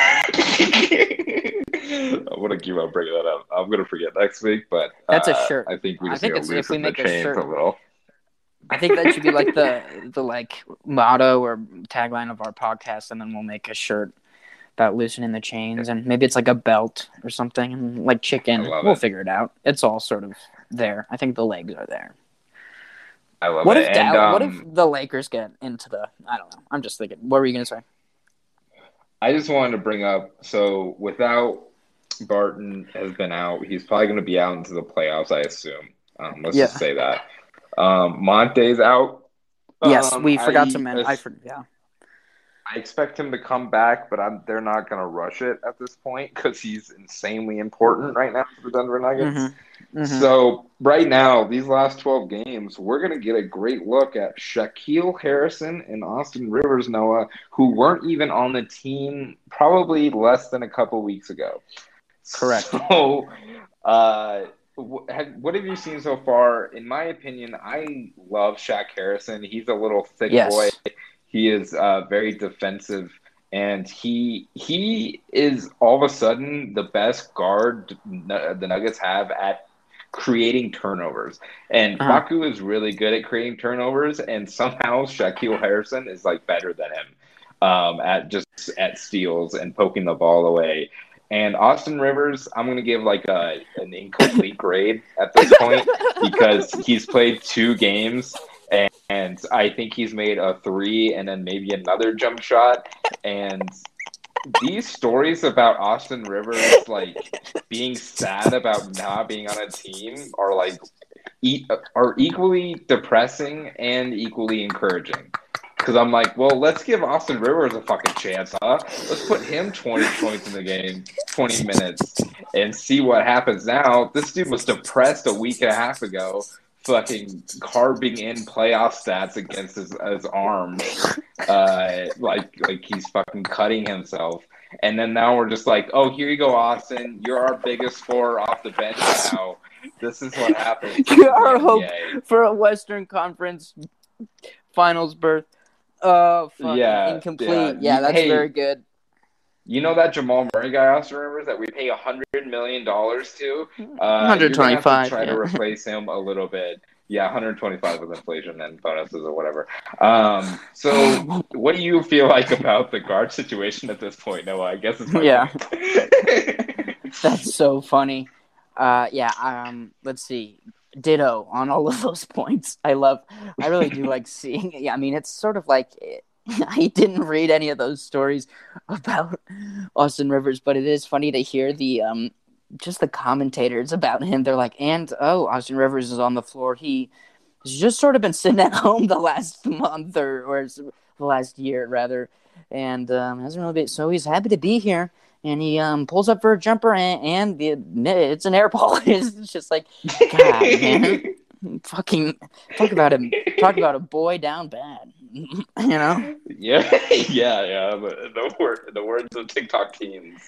I'm gonna keep on bringing that up. I'm gonna forget next week, but That's a uh, shirt. I think we I just think need to it's- if we loosen make the a chains shirt- a little. I think that should be like the the like motto or tagline of our podcast, and then we'll make a shirt about loosening the chains, and maybe it's like a belt or something, and like chicken. We'll it. figure it out. It's all sort of there. I think the legs are there. I love What it. if And, Dal- what um, if the Lakers get into the? I don't know. I'm just thinking. What were you gonna say? I just wanted to bring up so without Barton has been out, he's probably going to be out into the playoffs, I assume. Um, let's Yeah. just say that. Um, Monte's out. yes, Um, we forgot I- to mention. I for, yeah. I expect him to come back, but I'm, they're not going to rush it at this point because he's insanely important right now for the Denver Nuggets. Mhm. Mhm. So right now, these last 12 games, we're going to get a great look at Shaquille Harrison and Austin Rivers, Noah, who weren't even on the team probably less than a couple weeks ago. Correct. So, uh, what have you seen so far? In my opinion, I love Shaq Harrison. He's a little thick Yes. boy. He is uh, very defensive, and he he is all of a sudden the best guard the Nuggets have at creating turnovers. And Uh-huh. Facu is really good at creating turnovers, and somehow Shaquille Harrison is like better than him um, at just at steals and poking the ball away. And Austin Rivers, I'm going to give like a an incomplete grade at this point because he's played two games and, and I think he's made a three and then maybe another jump shot. And these stories about Austin Rivers like being sad about not being on a team are like e- are equally depressing and equally encouraging. Because I'm like, well, let's give Austin Rivers a fucking chance, huh? Let's put him 20 points in the game, 20 minutes, and see what happens now. This dude was depressed a week and a half ago, fucking carving in playoff stats against his, his arm, uh, like like he's fucking cutting himself. And then now we're just like, oh, here you go, Austin. You're our biggest scorer off the bench now. This is what happens. You are hope for a Western Conference Finals berth. Oh, fucking Yeah, incomplete. yeah. Yeah, that's Hey, very good. You know that Jamal Murray guy, Austin Rivers, that we pay hundred million dollars to. Uh, you're gonna have to 125, Try to replace him a little bit. Yeah, 125 with inflation and bonuses or whatever. Um, so, what do you feel like about the guard situation at this point, Noah? I guess it's Yeah. That's so funny. Uh, yeah. Um, let's see. Ditto on all of those points. I love. I really do like seeing. Yeah, I mean, it's sort of like I didn't read any of those stories about Austin Rivers, but it is funny to hear the um, just the commentators about him. They're like, and oh, Austin Rivers is on the floor. He has just sort of been sitting at home the last month or or the last year rather, and um, hasn't really been. So he's happy to be here and he um pulls up for a jumper and, and the, it's an air ball. it's just like God, man. fucking talk about him talk about a boy down bad. you know? Yeah, yeah, yeah. The, the word, the words of TikTok teens.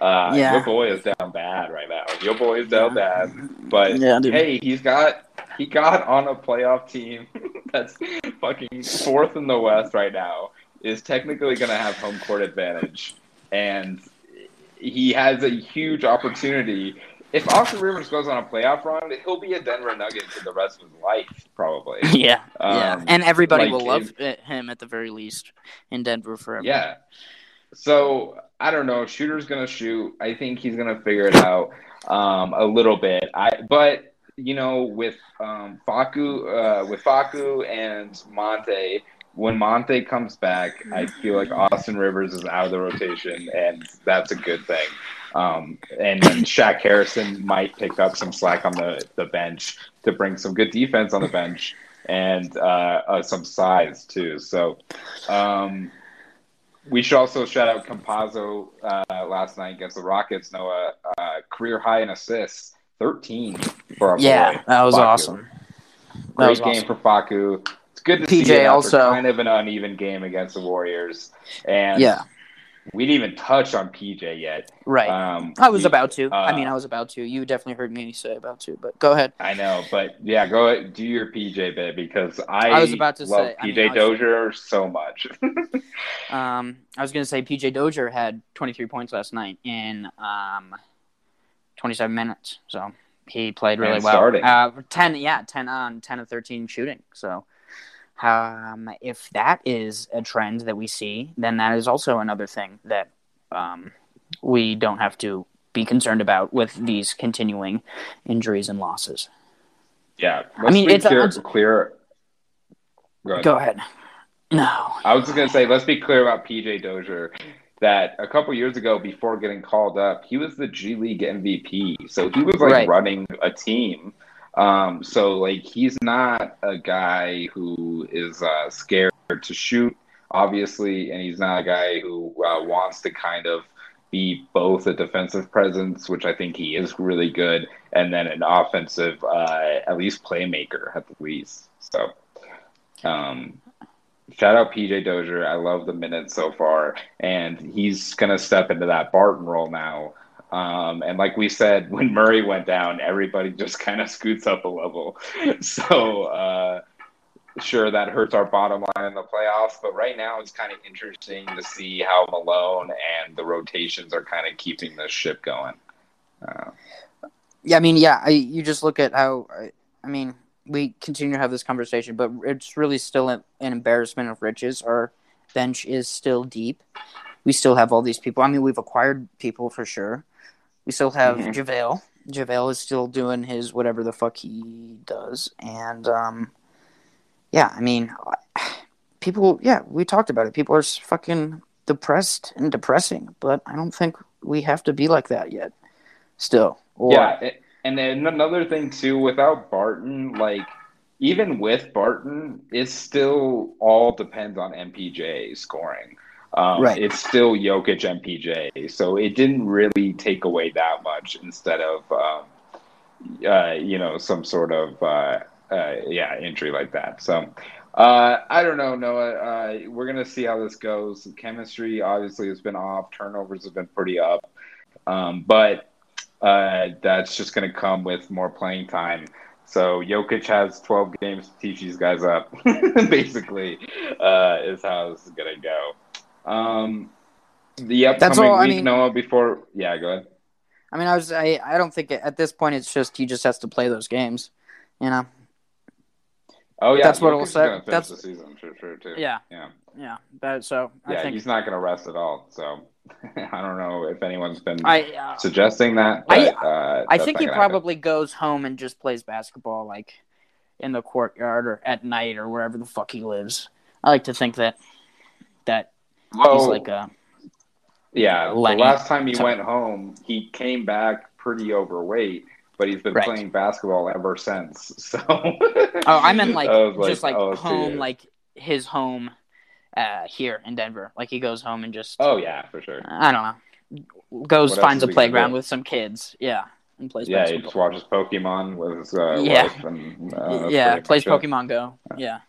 Uh, Yeah. Your boy is down bad right now. Your boy is down Yeah. bad. But Yeah, hey, he's got he got on a playoff team that's fucking fourth in the West right now. Is technically going to have home court advantage, and he has a huge opportunity. If Austin Rivers goes on a playoff run, he'll be a Denver Nugget for the rest of his life, probably. Yeah. yeah. Um, And everybody like, will love him at the very least in Denver forever. Yeah. So I don't know. Shooter's gonna shoot. I think he's gonna figure it out um, a little bit. I but you know with um, Facu uh, with Facu and Monte. When Monte comes back, I feel like Austin Rivers is out of the rotation, and that's a good thing. Um, and then Shaq Harrison might pick up some slack on the, the bench to bring some good defense on the bench and uh, uh, some size too. So um, we should also shout out Campazzo uh, last night against the Rockets. Noah uh, career high in assists, thirteen for our Yeah, boy. that was awesome. That Great was game awesome. for Facu. It's good to PJ see it also. kind of an uneven game against the Warriors, and Yeah, we didn't even touch on PJ yet. right. Um, I was we- about to. I uh, mean, I was about to. You definitely heard me say about to, but go ahead. I know, but yeah, go ahead, do your PJ bit because I, I was about to love say, PJ mean, I was- Dozier so much. Um, I was going to say PJ Dozier had 23 points last night in um, 27 minutes. So he played really And well. Uh, 10, yeah, 10 on 10 of 13 shooting. So um, if that is a trend that we see, then that is also another thing that um, we don't have to be concerned about with these continuing injuries and losses. yeah, I let's mean, be it's- clear. it's- clear go ahead. Go ahead. No. I was just gonna say, let's be clear about PJ Dozier. That a couple years ago, before getting called up, he was the G League MVP. So he was like Right. running a team. Um, so like he's not a guy who is uh, scared to shoot, obviously, and he's not a guy who uh, wants to kind of be both a defensive presence, which I think he is really good, and then an offensive, uh, at least playmaker at the least. So, um, shout out PJ Dozier. I love the minutes so far, and he's gonna step into that Barton role now. Um, and like we said, when Murray went down, everybody just kind of scoots up a level. So uh, sure, that hurts our bottom line in the playoffs. But right now, it's kind of interesting to see how Malone and the rotations are kind of keeping this ship going. Uh, Yeah, I mean, yeah, I, you just look at how. I, I mean, we continue to have this conversation, but it's really still an, an embarrassment of riches. Our bench is still deep. We still have all these people. I mean, we've acquired people for sure. We still have Mhm. JaVale. JaVale is still doing his whatever the fuck he does, and um, yeah, I mean, people. Yeah, we talked about it. People are fucking depressed and depressing, but I don't think we have to be like that yet. Still, or, yeah, and then another thing too, without Barton, like even with Barton, it still all depends on MPJ scoring. Um, right. It's still Jokic MPJ, so it didn't really take away that much instead of, um, uh, you know, some sort of uh, uh, yeah injury like that. So uh, I don't know, Noah. Uh, we're gonna see how this goes. Chemistry obviously has been off. Turnovers have been pretty up, um, but uh, that's just gonna come with more playing time. So Jokic has 12 games to teach these guys up. Basically, is how this is gonna go. Um, the upcoming That's all, week, I mean, Noah. Before, yeah, go ahead. I mean, I was, I, I don't think at this point it's just he just has to play those games, you know. Oh yeah, that's what it'll say. That's the season, sure, sure, too. Yeah, yeah, yeah. But so yeah, I think he's not going to rest at all. So I don't know if anyone's been I, uh, suggesting that. But, I, uh, I think he probably happen. goes home and just plays basketball, like in the courtyard or at night or wherever the fuck he lives. I like to think that that well, he's like a yeah. The last time he went home, he came back pretty overweight, but he's been right. playing basketball ever since. So oh, I meant like, I just like oh, home, like his home uh, here in Denver. Like he goes home and just oh yeah, for sure. I don't know. Goes what finds a playground with some kids. Yeah. And plays yeah, basketball. he just watches Pokemon with his uh, yeah. wife and uh, yeah, plays Pokemon Go. Yeah,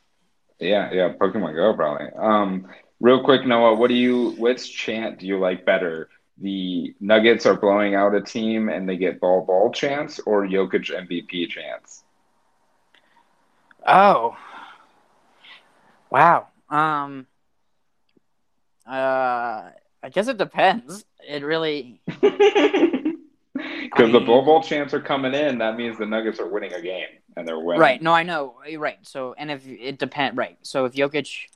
yeah, yeah, Pokemon Go probably. Um, Real quick, Noah, what do you which chant do you like better? The Nuggets are blowing out a team and they get Bol Bol chance or Jokic MVP chance? Oh. Wow. Um uh I guess it depends. It really because the Bol Bol chants are coming in, that means the Nuggets are winning a game and they're winning. Right. No, I know. Right. So, and if it depend, right. So if Jokic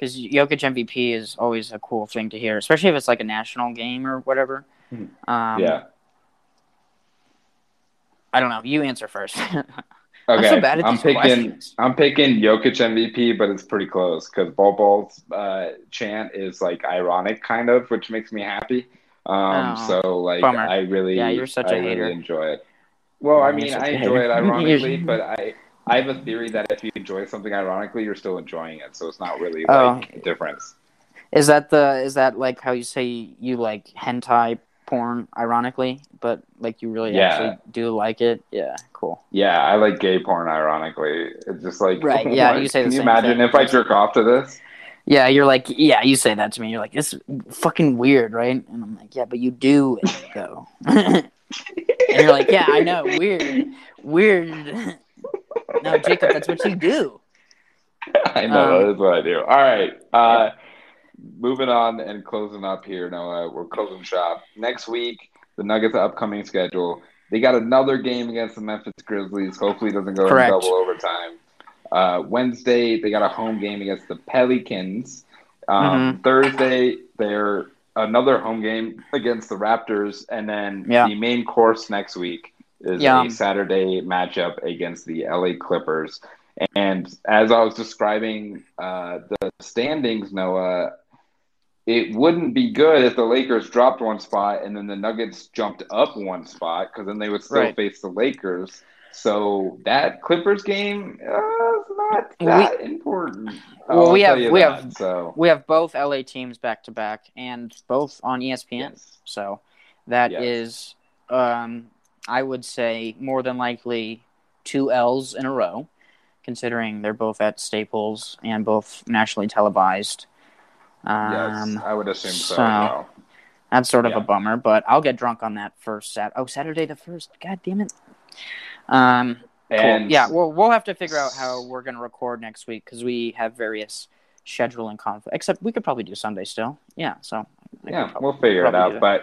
because Jokic MVP is always a cool thing to hear, especially if it's like a national game or whatever. Hmm. Um, yeah. I don't know. You answer first. okay. I'm, so I'm picking. Questions. I'm picking Jokic MVP, but it's pretty close because Bol Bol's uh, chant is like ironic, kind of, which makes me happy. Um, oh, so like, bummer. I really, yeah, you're such I a hater. Really enjoy it. Well, I mean, I enjoy it ironically, but I I have a theory that if you enjoy something ironically, you're still enjoying it. So it's not really oh. like a difference. Is that the is that like how you say you like hentai porn ironically, but like you really yeah. actually do like it? Yeah, cool. Yeah, I like gay porn ironically. It's just like right. Yeah, you say. Can you imagine thing. if I jerk off to this? Yeah, you're like, yeah, you say that to me. You're like, it's fucking weird, right? And I'm like, yeah, but you do it though. and you're like, yeah, I know, weird, weird no, Jacob, that's what you do. I know um, that is what I do. All right. Uh, moving on and closing up here. Noah, we're closing shop next week. The Nuggets' upcoming schedule. They got another game against the Memphis Grizzlies. Hopefully, it doesn't go Correct. in double overtime. Uh, Wednesday, they got a home game against the Pelicans. Um, mm-hmm. Thursday, they're another home game against the Raptors, and then yeah. the main course next week is yeah. a Saturday matchup against the LA Clippers. And as I was describing uh, the standings, Noah, it wouldn't be good if the Lakers dropped one spot and then the Nuggets jumped up one spot because then they would still right. face the Lakers. So that Clippers game uh, is not that we, important. Well, we have we that, have so. we have both LA teams back to back and both on ESPN. Yes. So that yes. is um, I would say more than likely two L's in a row, considering they're both at Staples and both nationally televised. Um, yes, I would assume so. so well. That's sort of yeah. a bummer, but I'll get drunk on that first Sat. Oh, Saturday the first. God damn it. Um, and cool. yeah, we'll we'll have to figure out how we're gonna record next week because we have various scheduling conflict. Except we could probably do Sunday still. Yeah, so I yeah, we'll figure it out. But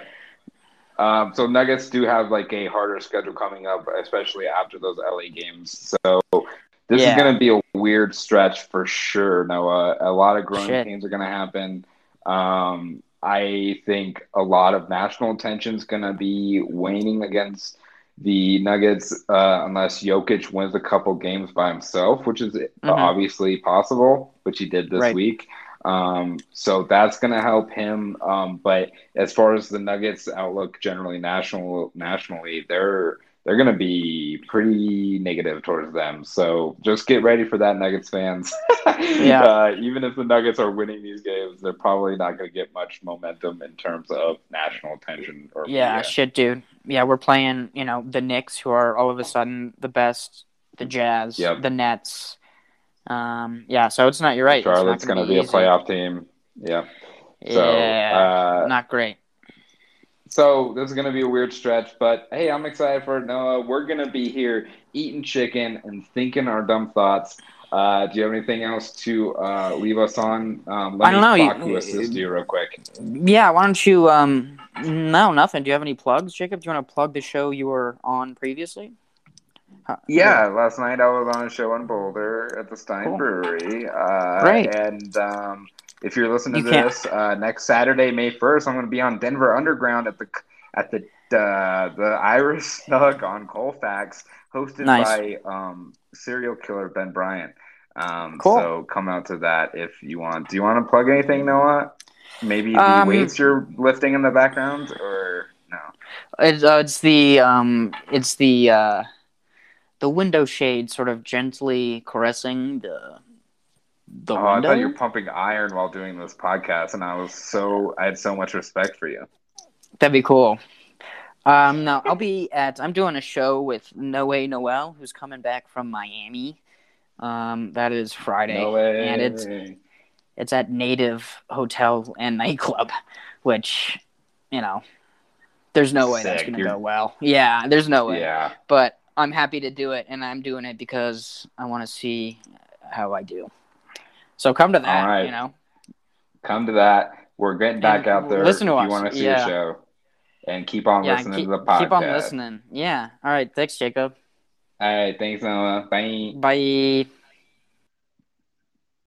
um, so Nuggets do have like a harder schedule coming up, especially after those LA games. So this yeah. is going to be a weird stretch for sure. Noah, a lot of growing Shit. pains are going to happen. Um, I think a lot of national attention is going to be waning against the Nuggets uh, unless Jokic wins a couple games by himself, which is mm-hmm. obviously possible, which he did this right. week. Um, so that's going to help him. Um, but as far as the Nuggets outlook generally national nationally, they're they're going to be pretty negative towards them. So just get ready for that, Nuggets fans. yeah. Uh, even if the Nuggets are winning these games, they're probably not going to get much momentum in terms of national attention. Or yeah, media. shit, dude. Yeah, we're playing. You know, the Knicks, who are all of a sudden the best. The Jazz, yep. the Nets. Um, yeah, so it's not. You're right. Charlotte's going to be, be a playoff team. Yeah. So, yeah, uh, not great. So this is going to be a weird stretch, but hey, I'm excited for it, Noah. We're going to be here eating chicken and thinking our dumb thoughts. Uh, do you have anything else to uh, leave us on? Um, let I don't know. Talk you, to assist you real quick. Yeah, why don't you? Um, no, nothing. Do you have any plugs, Jacob? Do you want to plug the show you were on previously? Yeah, last night I was on a show in Boulder at the Stein cool. Brewery. Uh, Great. And um, if you're listening you to this uh, next Saturday, May first, I'm going to be on Denver Underground at the at the uh, the Irish Snug on Colfax, hosted nice. by um, serial killer Ben Bryant. Um, cool. So come out to that if you want. Do you want to plug anything, Noah? Maybe the um, weights you're lifting in the background, or no? It's uh, it's the um it's the uh the window shade sort of gently caressing the the oh, window? I thought you were pumping iron while doing this podcast, and I was so I had so much respect for you. That'd be cool. Um, no, I'll be at. I'm doing a show with Noe Noel, who's coming back from Miami. Um, that is Friday, no and it's it's at Native Hotel and Nightclub, which you know, there's no way Sick. that's gonna go well. Yeah, there's no way. Yeah, but I'm happy to do it, and I'm doing it because I want to see how I do. So come to that. Right. You know, come to that. We're getting back and out there. Listen to if us. You want to see yeah. a show, and keep on yeah, listening keep, to the podcast. Keep on listening. Yeah. All right. Thanks, Jacob. All right. Thanks, Noah. Bye. Bye.